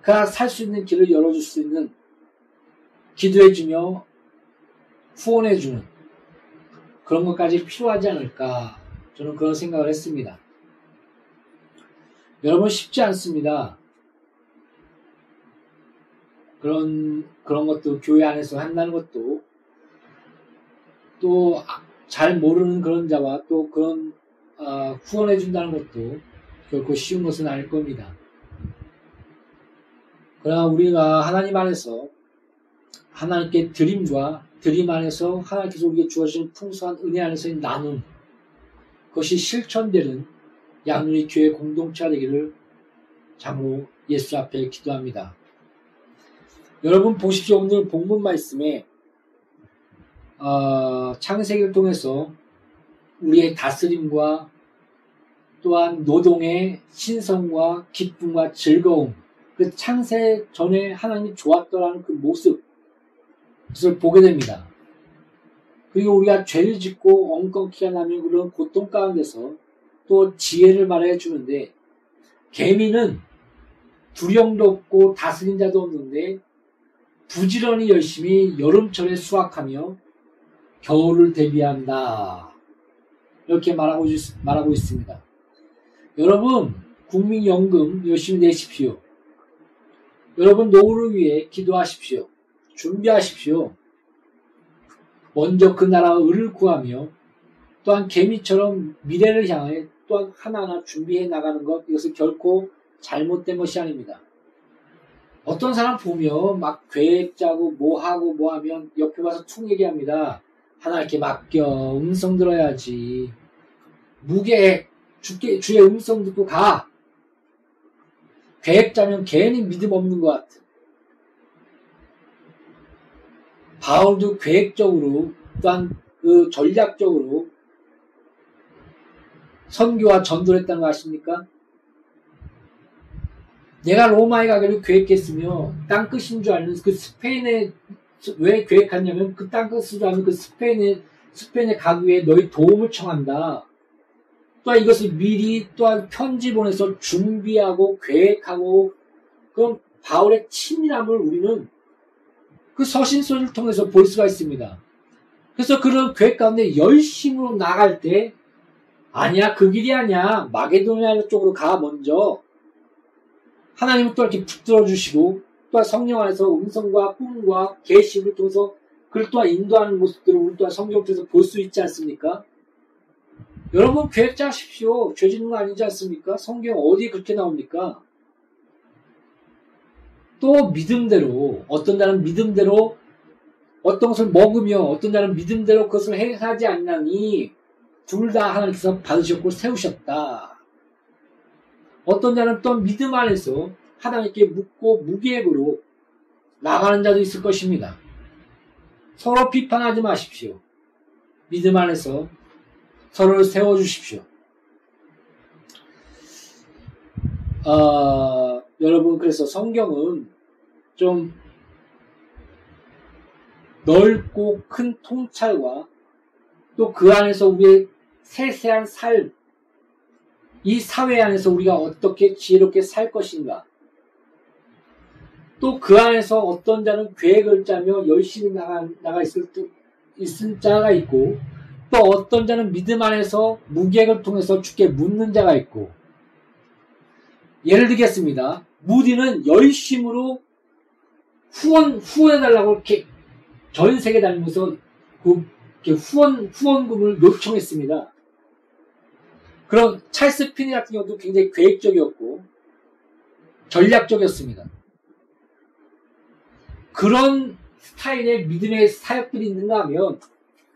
그가 살 수 있는 길을 열어줄 수 있는 기도해주며 후원해주는 그런 것까지 필요하지 않을까 저는 그런 생각을 했습니다. 여러분 쉽지 않습니다. 그런 그런 것도 교회 안에서 한다는 것도 또 잘 모르는 그런 자와 또 그런 어, 후원해 준다는 것도 결코 쉬운 것은 아닐 겁니다. 그러나 우리가 하나님 안에서 하나님께 드림과 드림 안에서 하나님께서 우리에게 주어진 풍성한 은혜 안에서의 나눔 그것이 실천되는 양누리 교회 공동체가 되기를 참으로 예수 앞에 기도합니다. 여러분 보십시오. 오늘 본문 말씀에 어, 창세기를 통해서 우리의 다스림과 또한 노동의 신성과 기쁨과 즐거움, 그 창세 전에 하나님이 좋았더라는 그 모습, 그것을 보게 됩니다. 그리고 우리가 죄를 짓고 엉겅퀴가 나면 그런 고통 가운데서 또 지혜를 말해 주는데, 개미는 두령도 없고 다스린 자도 없는데, 부지런히 열심히 여름철에 수확하며 겨울을 대비한다. 이렇게 말하고, 말하고 있습니다. 여러분, 국민연금 열심히 내십시오. 여러분, 노후를 위해 기도하십시오. 준비하십시오. 먼저 그 나라의 을을 구하며 또한 개미처럼 미래를 향해 또한 하나하나 준비해 나가는 것, 이것은 결코 잘못된 것이 아닙니다. 어떤 사람 보면 막 계획 짜고 뭐 하고 뭐 하면 옆에 와서 툭 얘기합니다. 하나님께 맡겨 음성 들어야지. 무계 주께 주의 음성 듣고 가. 계획 짜면 괜히 믿음 없는 것 같아. 바울도 계획적으로 또한 그 전략적으로 선교와 전도를 했다는 거 아십니까? 내가 로마에 가기를 계획했으며 땅 끝인 줄 아는 그 스페인에 왜 계획했냐면 그 땅 끝인 줄 아는 그 스페인에 스페인에 가기 위해 너희 도움을 청한다. 또한 이것을 미리 또한 편지 보내서 준비하고 계획하고 그럼 바울의 친밀함을 우리는 그 서신서를 통해서 볼 수가 있습니다. 그래서 그런 계획 가운데 열심으로 나갈 때 아니야 그 길이 아니야 마게도니아 쪽으로 가 먼저 하나님은 또 이렇게 붙들어 주시고 또한 성령 안에서 음성과 꿈과 계시를 통해서 그를 또한 인도하는 모습들을 우리 또한 성경 통해서 볼 수 있지 않습니까? 여러분 계획 짜십시오. 죄 짓는 거 아니지 않습니까? 성경 어디에 그렇게 나옵니까? 또 믿음대로 어떤 자는 믿음대로 어떤 것을 먹으며 어떤 자는 믿음대로 그것을 행하지 않나니 둘 다 하나님께서 받으셨고 세우셨다. 어떤 자는 또 믿음 안에서 하나님께 묻고 무계획으로 나가는 자도 있을 것입니다. 서로 비판하지 마십시오. 믿음 안에서 서로를 세워주십시오. 어, 여러분, 그래서 성경은 좀 넓고 큰 통찰과 또 그 안에서 우리의 세세한 삶, 이 사회 안에서 우리가 어떻게 지혜롭게 살 것인가. 또 그 안에서 어떤 자는 계획을 짜며 열심히 나가, 나가 있을, 있은 자가 있고, 또 어떤 자는 믿음 안에서 무계획을 통해서 주께 묻는 자가 있고, 예를 들겠습니다. 무디는 열심으로 후원, 후원해달라고 이렇게 전 세계 다니면서 그 후원, 후원금을 요청했습니다. 그런 찰스 피니 같은 경우도 굉장히 계획적이었고 전략적이었습니다. 그런 스타일의 믿음의 사역들이 있는가 하면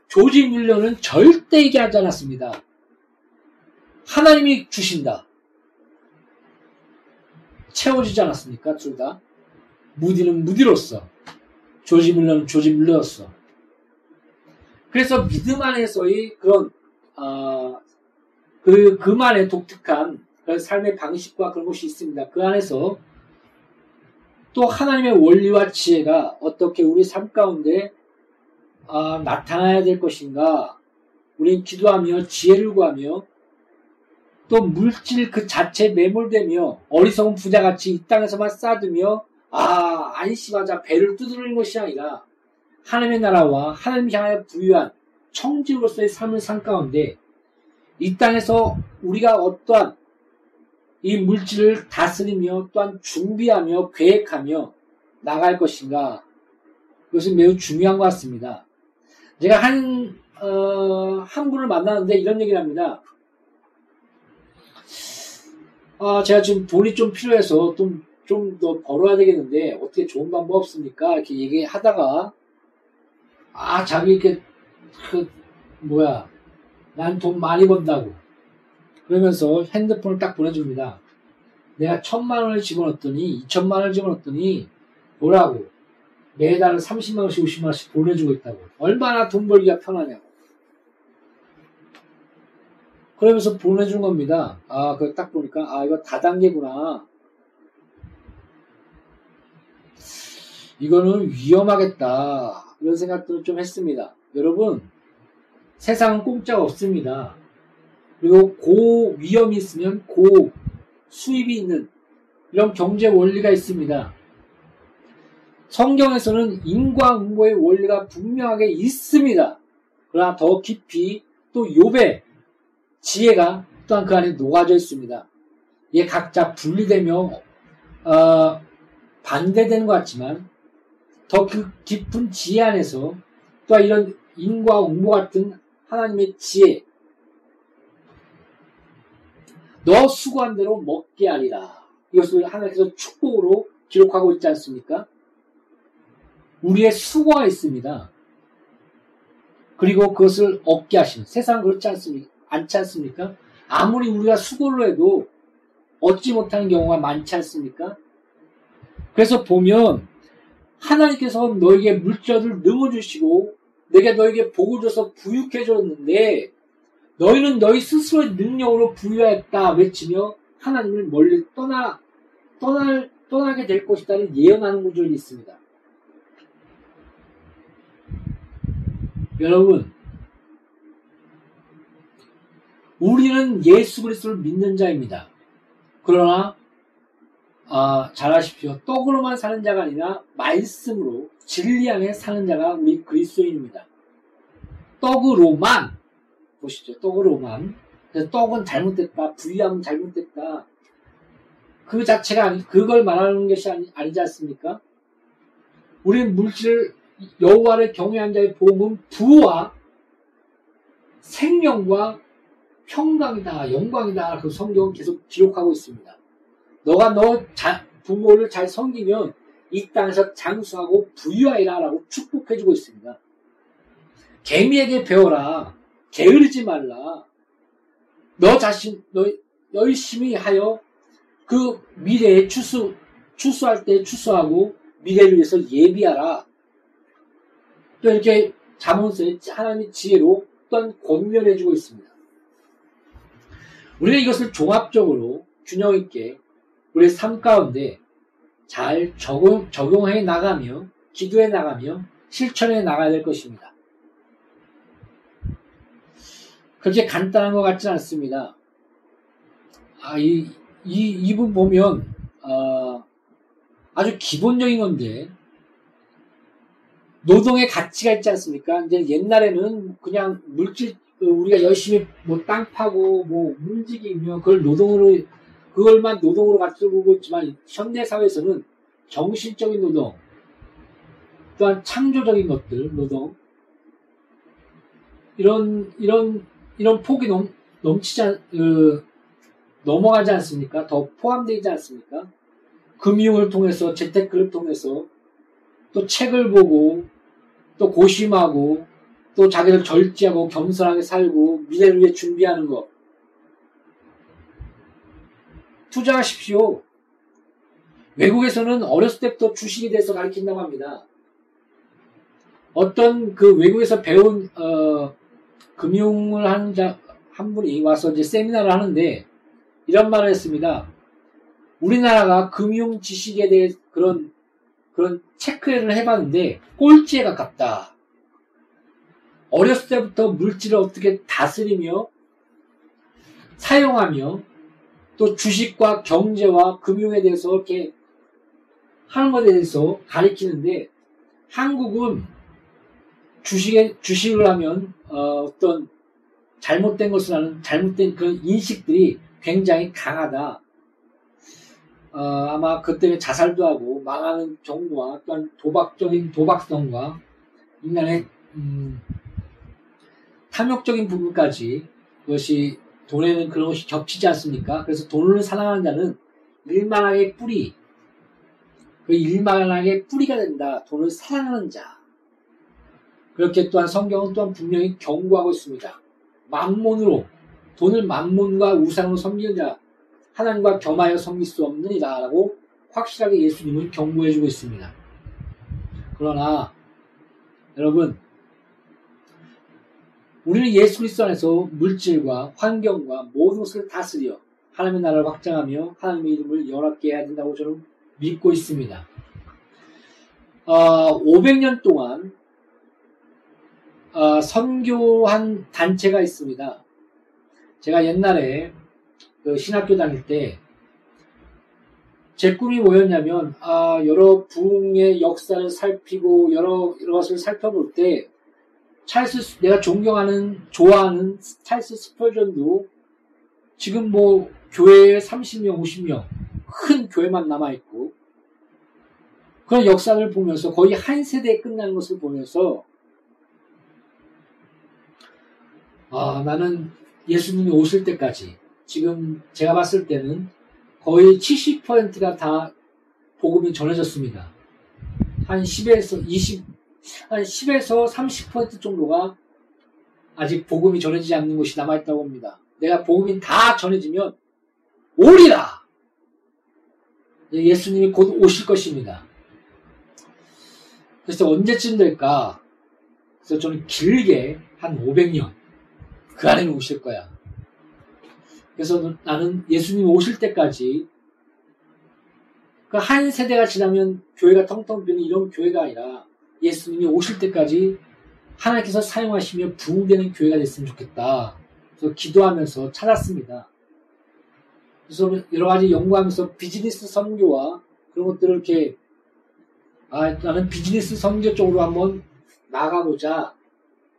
조지 뮬러는 절대 얘기하지 않았습니다. 하나님이 주신다. 채워지지 않았습니까? 둘 다. 무디는 무디로서, 조지 뮬러는 조지 뮬러였어. 그래서 믿음 안에서의 그런, 어, 그, 그만의 독특한 그런 삶의 방식과 그런 것이 있습니다. 그 안에서 또 하나님의 원리와 지혜가 어떻게 우리 삶 가운데 어, 나타나야 될 것인가? 우린 기도하며 지혜를 구하며 또 물질 그 자체에 매몰되며 어리석은 부자같이 이 땅에서만 쌓으며 아 안심하자 배를 두드리는 것이 아니라 하나님의 나라와 하나님 향하여 부유한 청지로서의 삶을 산 가운데 이 땅에서 우리가 어떠한 이 물질을 다스리며 또한 준비하며 계획하며 나갈 것인가 그것은 매우 중요한 것 같습니다. 제가 한, 어, 한 분을 만나는데 이런 얘기를 합니다. 아, 제가 지금 돈이 좀 필요해서 좀, 좀 더 벌어야 되겠는데 어떻게 좋은 방법 없습니까? 이렇게 얘기하다가 아, 자기 이렇게 그 뭐야 난 돈 많이 번다고 그러면서 핸드폰을 딱 보내줍니다. 내가 천만 원을 집어넣었더니 이천만 원을 집어넣었더니 뭐라고 매달 30만 원씩 50만 원씩 보내주고 있다고 얼마나 돈 벌기가 편하냐고 그러면서 보내준 겁니다. 아, 그딱 보니까 아 이거 다단계구나. 이거는 위험하겠다. 이런 생각들을 좀 했습니다. 여러분, 세상은 공짜가 없습니다. 그리고 고 위험이 있으면 고 수입이 있는 이런 경제 원리가 있습니다. 성경에서는 인과응보의 원리가 분명하게 있습니다. 그러나 더 깊이 또 욥의 지혜가 또한 그 안에 녹아져 있습니다. 이게 각자 분리되며 어, 반대되는 것 같지만 더 그 깊은 지혜 안에서 또 이런 인과응보 같은 하나님의 지혜 너 수고한 대로 먹게 하리라. 이것을 하나님께서 축복으로 기록하고 있지 않습니까? 우리의 수고가 있습니다. 그리고 그것을 얻게 하시는 세상은 그렇지 않습니까? 않지 않습니까? 아무리 우리가 수고를 해도 얻지 못하는 경우가 많지 않습니까? 그래서 보면 하나님께서 너에게 물자를 넣어주시고 내가 너에게 복을 줘서 부유해 줬는데 너희는 너희 스스로의 능력으로 부유했다 외치며 하나님을 멀리 떠나 떠날 떠나게 될 것이다는 예언하는 구절이 있습니다. 여러분, 우리는 예수 그리스도를 믿는 자입니다. 그러나 아, 잘 아십시오. 떡으로만 사는 자가 아니라 말씀으로 진리 안에 사는 자가 우리 그리스도인입니다. 떡으로만 보시죠. 떡으로만. 그래서 떡은 잘못됐다. 부위함은 잘못됐다. 그 자체가 아니, 그걸 말하는 것이 아니, 아니지 않습니까? 우리는 물질을 여호와를 경외한 자의 복음은 부와 생명과 평강이다, 영광이다. 그 성경은 계속 기록하고 있습니다. 너가 너 자, 부모를 잘 섬기면 이 땅에서 장수하고 부유하리라라고 축복해주고 있습니다. 개미에게 배워라. 게으르지 말라. 너 자신, 너 열심히 하여 그 미래에 추수, 추수할 때 추수하고 미래를 위해서 예비하라. 또 이렇게 자문서에 하나님의 지혜로 또한 권면해주고 있습니다. 우리가 이것을 종합적으로 균형 있게 우리 삶 가운데 잘 적용, 적용해 나가며 기도해 나가며 실천해 나가야 될 것입니다. 그렇게 간단한 것 같지 않습니다. 아, 이, 이, 이분 보면, 어, 아주 기본적인 건데, 노동의 가치가 있지 않습니까? 이제 옛날에는 그냥 물질, 우리가 열심히 뭐 땅 파고 뭐 움직이며 그걸 노동으로, 그걸만 노동으로 가지고 있지만, 현대 사회에서는 정신적인 노동, 또한 창조적인 것들, 노동, 이런, 이런 이런 폭이 넘, 넘치지 않, 그, 넘어가지 않습니까? 더 포함되지 않습니까? 금융을 통해서, 재테크를 통해서, 또 책을 보고, 또 고심하고, 또 자기를 절제하고 겸손하게 살고 미래를 위해 준비하는 것. 투자하십시오. 외국에서는 어렸을 때부터 주식에 대해서 가르친다고 합니다. 어떤 그 외국에서 배운 어, 금융을 하는 자, 한 분이 와서 이제 세미나를 하는데 이런 말을 했습니다. 우리나라가 금융 지식에 대해 그런 그런 체크를 해봤는데 꼴찌에 가깝다. 어렸을 때부터 물질을 어떻게 다스리며 사용하며 또 주식과 경제와 금융에 대해서 이렇게 하는 것에 대해서 가리키는데 한국은 주식에 주식을 하면 어, 떤 잘못된 것을 하는 잘못된 그런 인식들이 굉장히 강하다. 어, 아마 그 때문에 자살도 하고 망하는 경우와 또한 도박적인 도박성과 인간의 음, 탐욕적인 부분까지 그것이 돈에는 그런 것이 겹치지 않습니까? 그래서 돈을 사랑하는 자는 일만하게 뿌리, 그 일만하게 뿌리가 된다. 돈을 사랑하는 자. 그렇게 또한 성경은 또한 분명히 경고하고 있습니다. 만몬으로 돈을 만몬과 우상으로 섬기는 자 하나님과 겸하여 섬길 수 없느니라 라고 확실하게 예수님은 경고해주고 있습니다. 그러나 여러분 우리는 예수 그리스도 안에서 물질과 환경과 모든 것을 다스려 하나님의 나라를 확장하며 하나님의 이름을 연합게 해야 된다고 저는 믿고 있습니다. 어, 500년 동안 어, 선교한 단체가 있습니다. 제가 옛날에 그 신학교 다닐 때 제 꿈이 뭐였냐면 아, 여러 부흥의 역사를 살피고 여러, 여러 것을 살펴볼 때 찰스 내가 존경하는 좋아하는 찰스 스펄전도 지금 뭐 교회에 30명 50명 큰 교회만 남아 있고 그런 역사를 보면서 거의 한 세대에 끝나는 것을 보면서 아, 나는 예수님이 오실 때까지 지금 제가 봤을 때는 거의 70%가 다 복음이 전해졌습니다. 한 10에서 20, 한 10에서 30% 정도가 아직 복음이 전해지지 않는 곳이 남아있다고 합니다. 내가 복음이 다 전해지면 오리라! 예수님이 곧 오실 것입니다. 그래서 언제쯤 될까? 그래서 저는 길게 한 500년, 그 안에는 오실 거야. 그래서 나는 예수님 오실 때까지 그 한 세대가 지나면 교회가 텅텅 비는 이런 교회가 아니라 예수님이 오실 때까지 하나님께서 사용하시며 부흥되는 교회가 됐으면 좋겠다. 그래서 기도하면서 찾았습니다. 그래서 여러 가지 연구하면서 비즈니스 선교와 그런 것들을 이렇게 아, 나는 비즈니스 선교 쪽으로 한번 나가보자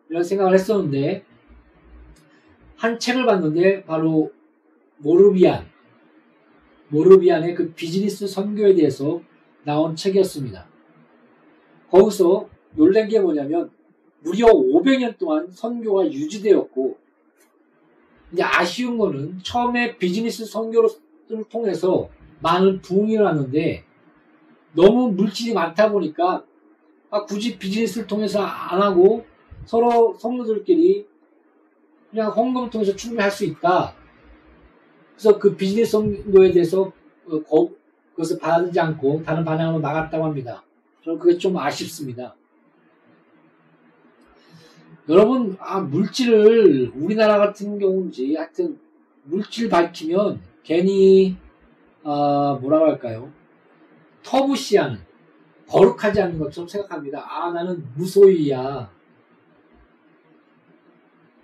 이런 생각을 했었는데 한 책을 봤는데 바로 모르비안 모르비안의 그 비즈니스 선교에 대해서 나온 책이었습니다. 거기서 놀란 게 뭐냐면 무려 500년 동안 선교가 유지되었고 이제 아쉬운 거는 처음에 비즈니스 선교를 통해서 많은 부흥이 일어났는데 너무 물질이 많다 보니까 아, 굳이 비즈니스를 통해서 안 하고 서로 성도들끼리 그냥 헌금을 통해서 충분히 할 수 있다. 그래서 그 비즈니스 선교에 대해서 어, 그것을 받아들이지 않고 다른 방향으로 나갔다고 합니다. 저는 그게 좀 아쉽습니다. 여러분, 아, 물질을 우리나라 같은 경우인지 하여튼 물질 밝히면 괜히 어, 뭐라고 할까요? 터부시하는 거룩하지 않는 것처럼 생각합니다. 아, 나는 무소유야.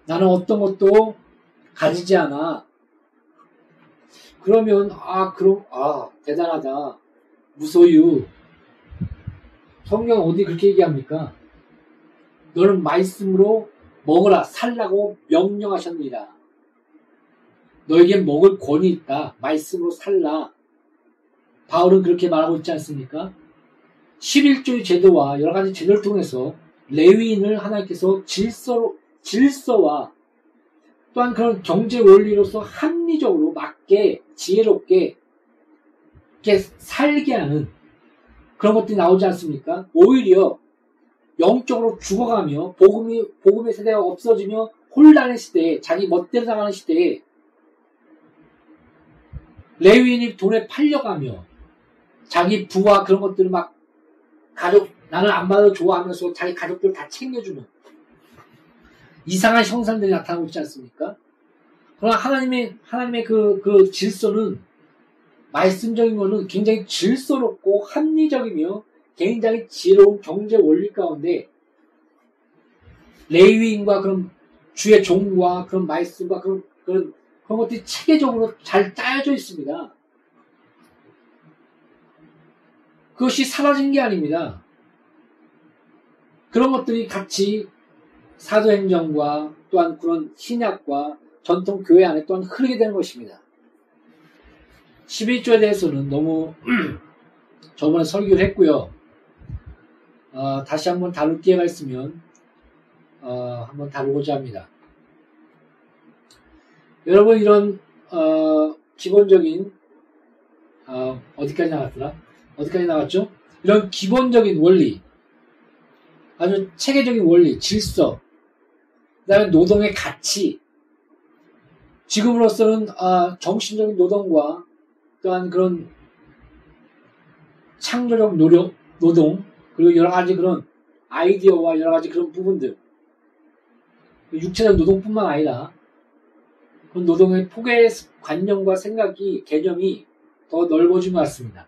나는 어떤 것도 가지지 않아. 그러면, 아, 그럼, 아, 대단하다. 무소유. 성경 어디 그렇게 얘기합니까? 너는 말씀으로 먹으라, 살라고 명령하셨느니라. 너에게 먹을 권이 있다. 말씀으로 살라. 바울은 그렇게 말하고 있지 않습니까? 11조의 제도와 여러 가지 제도를 통해서 레위인을 하나님께서 질서로, 질서와 또한 그런 경제 원리로서 합리적으로 맞게 지혜롭게 이렇게 살게 하는 그런 것들이 나오지 않습니까? 오히려 영적으로 죽어가며 복음이 복음의 세대가 없어지며 혼란의 시대에 자기 멋대로 나가는 시대에 레위인이 돈에 팔려가며 자기 부와 그런 것들을 막 가족 나는 안 받아 좋아하면서 자기 가족들 다 챙겨주는 이상한 형상들이 나타나고 있지 않습니까? 그러나 하나님의 하나님의 그, 그 질서는 말씀적인 것은 굉장히 질서롭고 합리적이며 굉장히 지혜로운 경제 원리 가운데 레위인과 그런 주의 종과 그런 말씀과 그런 그런 그런 것들이 체계적으로 잘 짜여져 있습니다. 그것이 사라진 게 아닙니다. 그런 것들이 같이 사도행정과 또한 그런 신약과 전통 교회 안에 또한 흐르게 되는 것입니다. 11조에 대해서는 너무 저번에 설교를 했고요. 어, 다시 한번 다룰 기회가 있으면 어, 한번 다루고자 합니다. 여러분 이런 어, 기본적인 어, 어디까지 나갔더라? 어디까지 나갔죠? 이런 기본적인 원리, 아주 체계적인 원리, 질서, 그다음에 노동의 가치, 지금으로서는 아, 정신적인 노동과 또한 그런 창조적 노력, 노동, 그리고 여러 가지 그런 아이디어와 여러 가지 그런 부분들, 육체적 노동뿐만 아니라 그 노동의 폭의 관념과 생각이 개념이 더 넓어진 것 같습니다.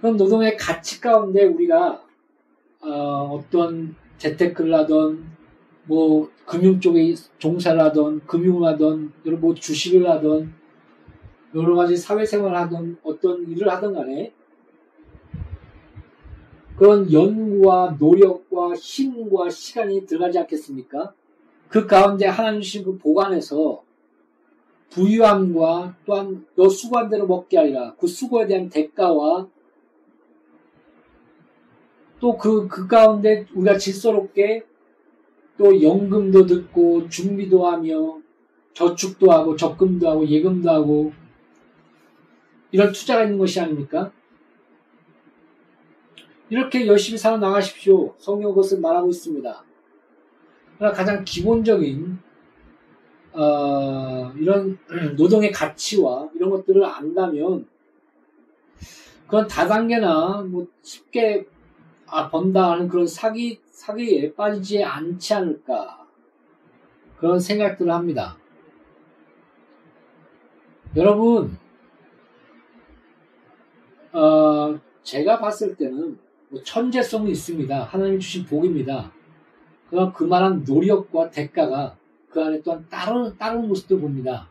그런 노동의 가치 가운데 우리가 어, 떤 재테크를 하던 뭐 금융 쪽에 종사를 하던 금융을 하던 여러 뭐 주식을 하던 여러 가지 사회생활을 하던 어떤 일을 하던 간에 그런 연구와 노력과 힘과 시간이 들어가지 않겠습니까? 그 가운데 하나님 주신 그 보관에서 부유함과 또한 너 수고한 대로 먹게 하리라. 그 수고에 대한 대가와 또 그, 그 가운데 우리가 질서롭게 또 연금도 듣고 준비도 하며 저축도 하고 적금도 하고 예금도 하고 이런 투자가 있는 것이 아닙니까? 이렇게 열심히 살아 나가십시오. 성경 그것을 말하고 있습니다. 그러나 가장 기본적인 어, 이런 노동의 가치와 이런 것들을 안다면 그건 다단계나 뭐 쉽게 아, 번다 하는 그런 사기 사기에 빠지지 않지 않을까 그런 생각들을 합니다. 여러분, 어, 제가 봤을 때는 뭐 천재성이 있습니다. 하나님 주신 복입니다. 그러나 그만한 노력과 대가가 그 안에 또한 다른, 다른 모습도 봅니다.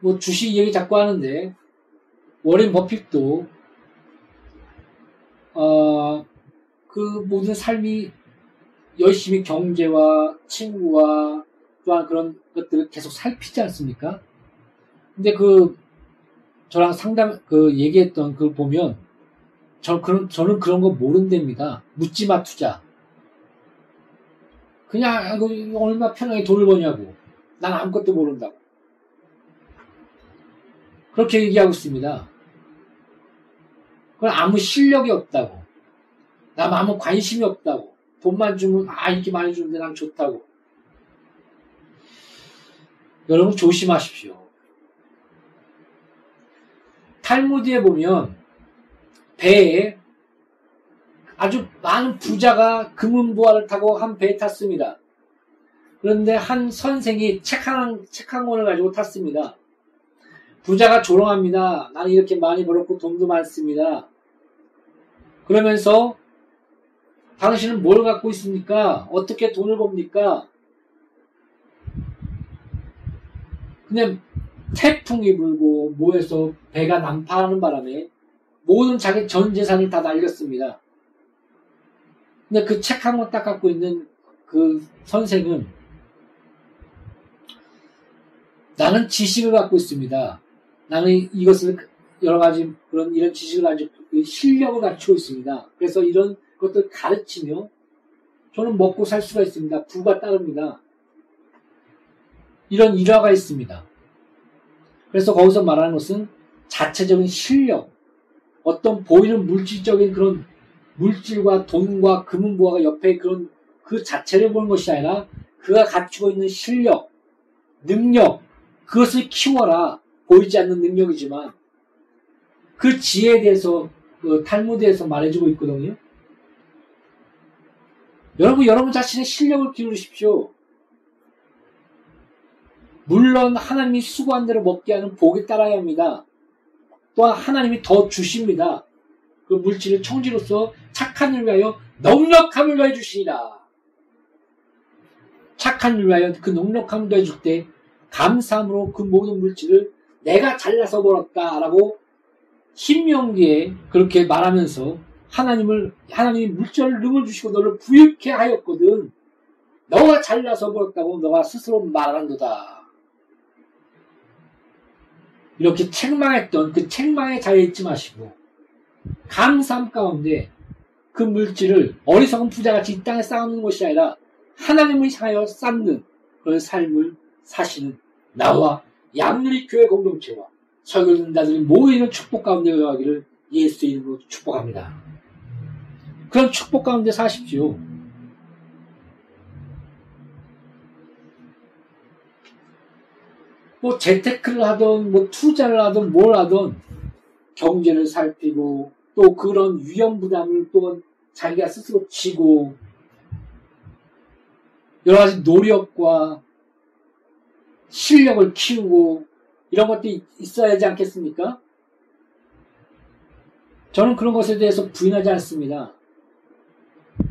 뭐 주식 얘기 자꾸 하는데, 워렌 버핏도, 어, 그 모든 삶이 열심히 경제와 친구와 또한 그런 것들을 계속 살피지 않습니까? 근데 그, 저랑 상담, 그 얘기했던 그걸 보면, 저, 그런, 저는 그런 거 모른답니다. 묻지마 투자. 그냥 얼마 편하게 돈을 버냐고. 난 아무것도 모른다고. 그렇게 얘기하고 있습니다. 그건 아무 실력이 없다고. 남 아무 관심이 없다고. 돈만 주면 아 인기 많이 주는데 난 좋다고. 여러분 조심하십시오. 탈무드에 보면 배에 아주 많은 부자가 금은보화를 타고 한 배에 탔습니다. 그런데 한 선생이 책 한, 책 한 권을 가지고 탔습니다. 부자가 조롱합니다. 나는 이렇게 많이 벌었고 돈도 많습니다. 그러면서 당신은 뭘 갖고 있습니까? 어떻게 돈을 법니까? 근데 태풍이 불고 뭐해서 배가 난파하는 바람에 모든 자기 전 재산을 다 날렸습니다. 근데 그 책 한 권 딱 갖고 있는 그 선생은 나는 지식을 갖고 있습니다. 나는 이것을 여러 가지 그런 이런 지식을 가지고 실력을 갖추고 있습니다. 그래서 이런 것들 가르치며 저는 먹고 살 수가 있습니다. 부가 따릅니다. 이런 일화가 있습니다. 그래서 거기서 말하는 것은 자체적인 실력, 어떤 보이는 물질적인 그런 물질과 돈과 금은보화가 옆에 그런 그 자체를 보는 것이 아니라 그가 갖추고 있는 실력, 능력, 그것을 키워라. 보이지 않는 능력이지만 그 지혜에 대해서 그 탈무드에서 말해주고 있거든요. 여러분, 여러분 자신의 실력을 기울이십시오. 물론 하나님이 수고한 대로 먹게 하는 복에 따라야 합니다. 또한 하나님이 더 주십니다. 그 물질을 청지로서 착한 일 위하여 넉넉함을 더해 주시니라. 착한 일 위하여 그 넉넉함을 더해 줄 때 감사함으로 그 모든 물질을 내가 잘라서 벌었다라고 신명기에 그렇게 말하면서 하나님을 하나님이 물질을 능을 주시고 너를 부유케 하였거든. 너가 잘나서 벌었다고 너가 스스로 말한도다. 이렇게 책망했던 그 책망에 자리에 있지 마시고 감삼 가운데 그 물질을 어리석은 부자같이 이 땅에 쌓는 것이 아니라 하나님을 향하여 쌓는 그런 삶을 사시는 나와 양누리 교회 공동체와 설교 듣자들이 모이는 축복 가운데 거하기를 예수 이름으로 축복합니다. 그런 축복 가운데 사십시오. 뭐 재테크를 하든 뭐 투자를 하든 뭘 하든 경제를 살피고 또 그런 위험 부담을 또 자기가 스스로 지고 여러 가지 노력과 실력을 키우고 이런 것도 있어야 하지 않겠습니까? 저는 그런 것에 대해서 부인하지 않습니다.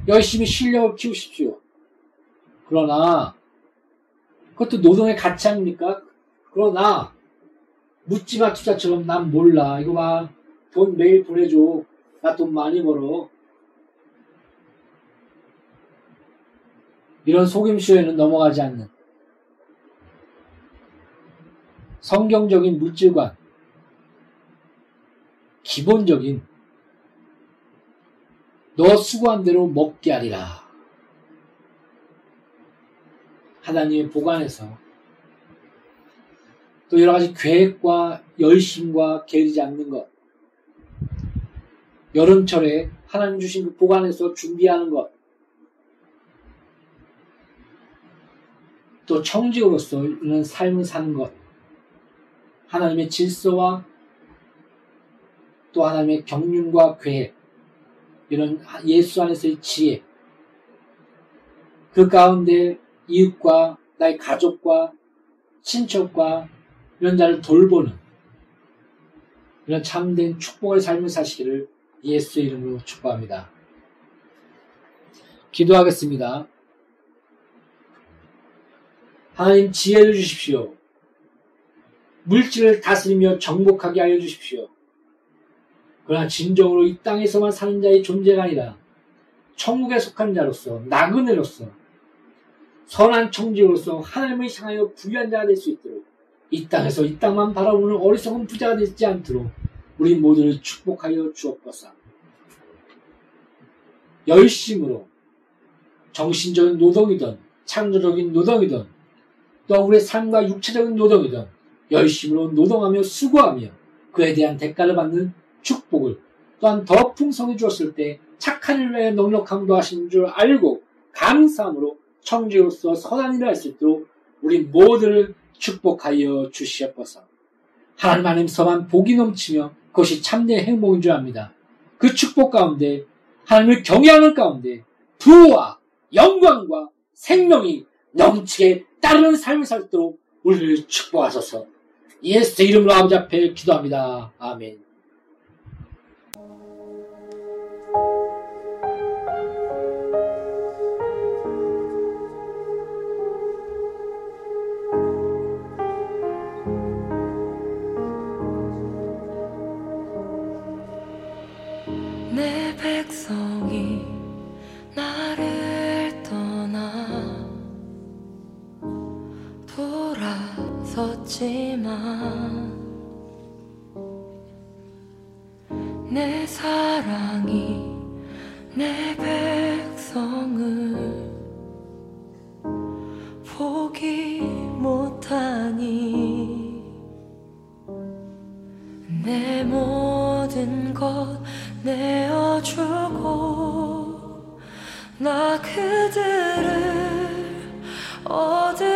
열심히 실력을 키우십시오. 그러나 그것도 노동의 가치 아닙니까? 그러나 묻지마 투자처럼 난 몰라. 이거 봐. 돈 매일 보내줘. 나 돈 많이 벌어. 이런 속임수에는 넘어가지 않는 성경적인 물질관, 기본적인 너 수고한 대로 먹게 하리라. 하나님의 보관에서 또 여러 가지 계획과 열심과 게으르지 않는 것. 여름철에 하나님 주신 그 보관에서 준비하는 것. 또 청직으로서 이런 삶을 사는 것. 하나님의 질서와 또 하나님의 경륜과 계획. 이런 예수 안에서의 지혜. 그 가운데 이웃과 나의 가족과 친척과 이런 자를 돌보는 이런 참된 축복의 삶을 사시기를 예수의 이름으로 축복합니다. 기도하겠습니다. 하나님 지혜를 주십시오. 물질을 다스리며 정복하게 하여 주십시오. 그러나 진정으로 이 땅에서만 사는 자의 존재가 아니라 천국에 속한 자로서 나그네로서 선한 청지로서 하나님을 향하여 부유한 자가 될 수 있도록 이 땅에서 이 땅만 바라보는 어리석은 부자가 되지 않도록 우리 모두를 축복하여 주옵소서. 열심으로 정신적인 노동이든 창조적인 노동이든 또 우리의 삶과 육체적인 노동이든 열심으로 노동하며 수고하며 그에 대한 대가를 받는 축복을 또한 더 풍성해 주었을 때 착한 일 외에 넉넉함도 하신 줄 알고 감사함으로 청지로서 선한 일을 할 수 있도록 우리 모두를 축복하여 주시옵소서. 하나님 안에서만 복이 넘치며 그것이 참된 행복인 줄 압니다. 그 축복 가운데 하나님을 경외하는 가운데 부와 영광과 생명이 넘치게 따르는 삶을 살도록 우리를 축복하소서. 예수 이름으로 아버지 앞에 기도합니다. 아멘. 내 사랑이 내 백성을 포기 못하니 내 모든 것 내어주고 나 그들을 얻으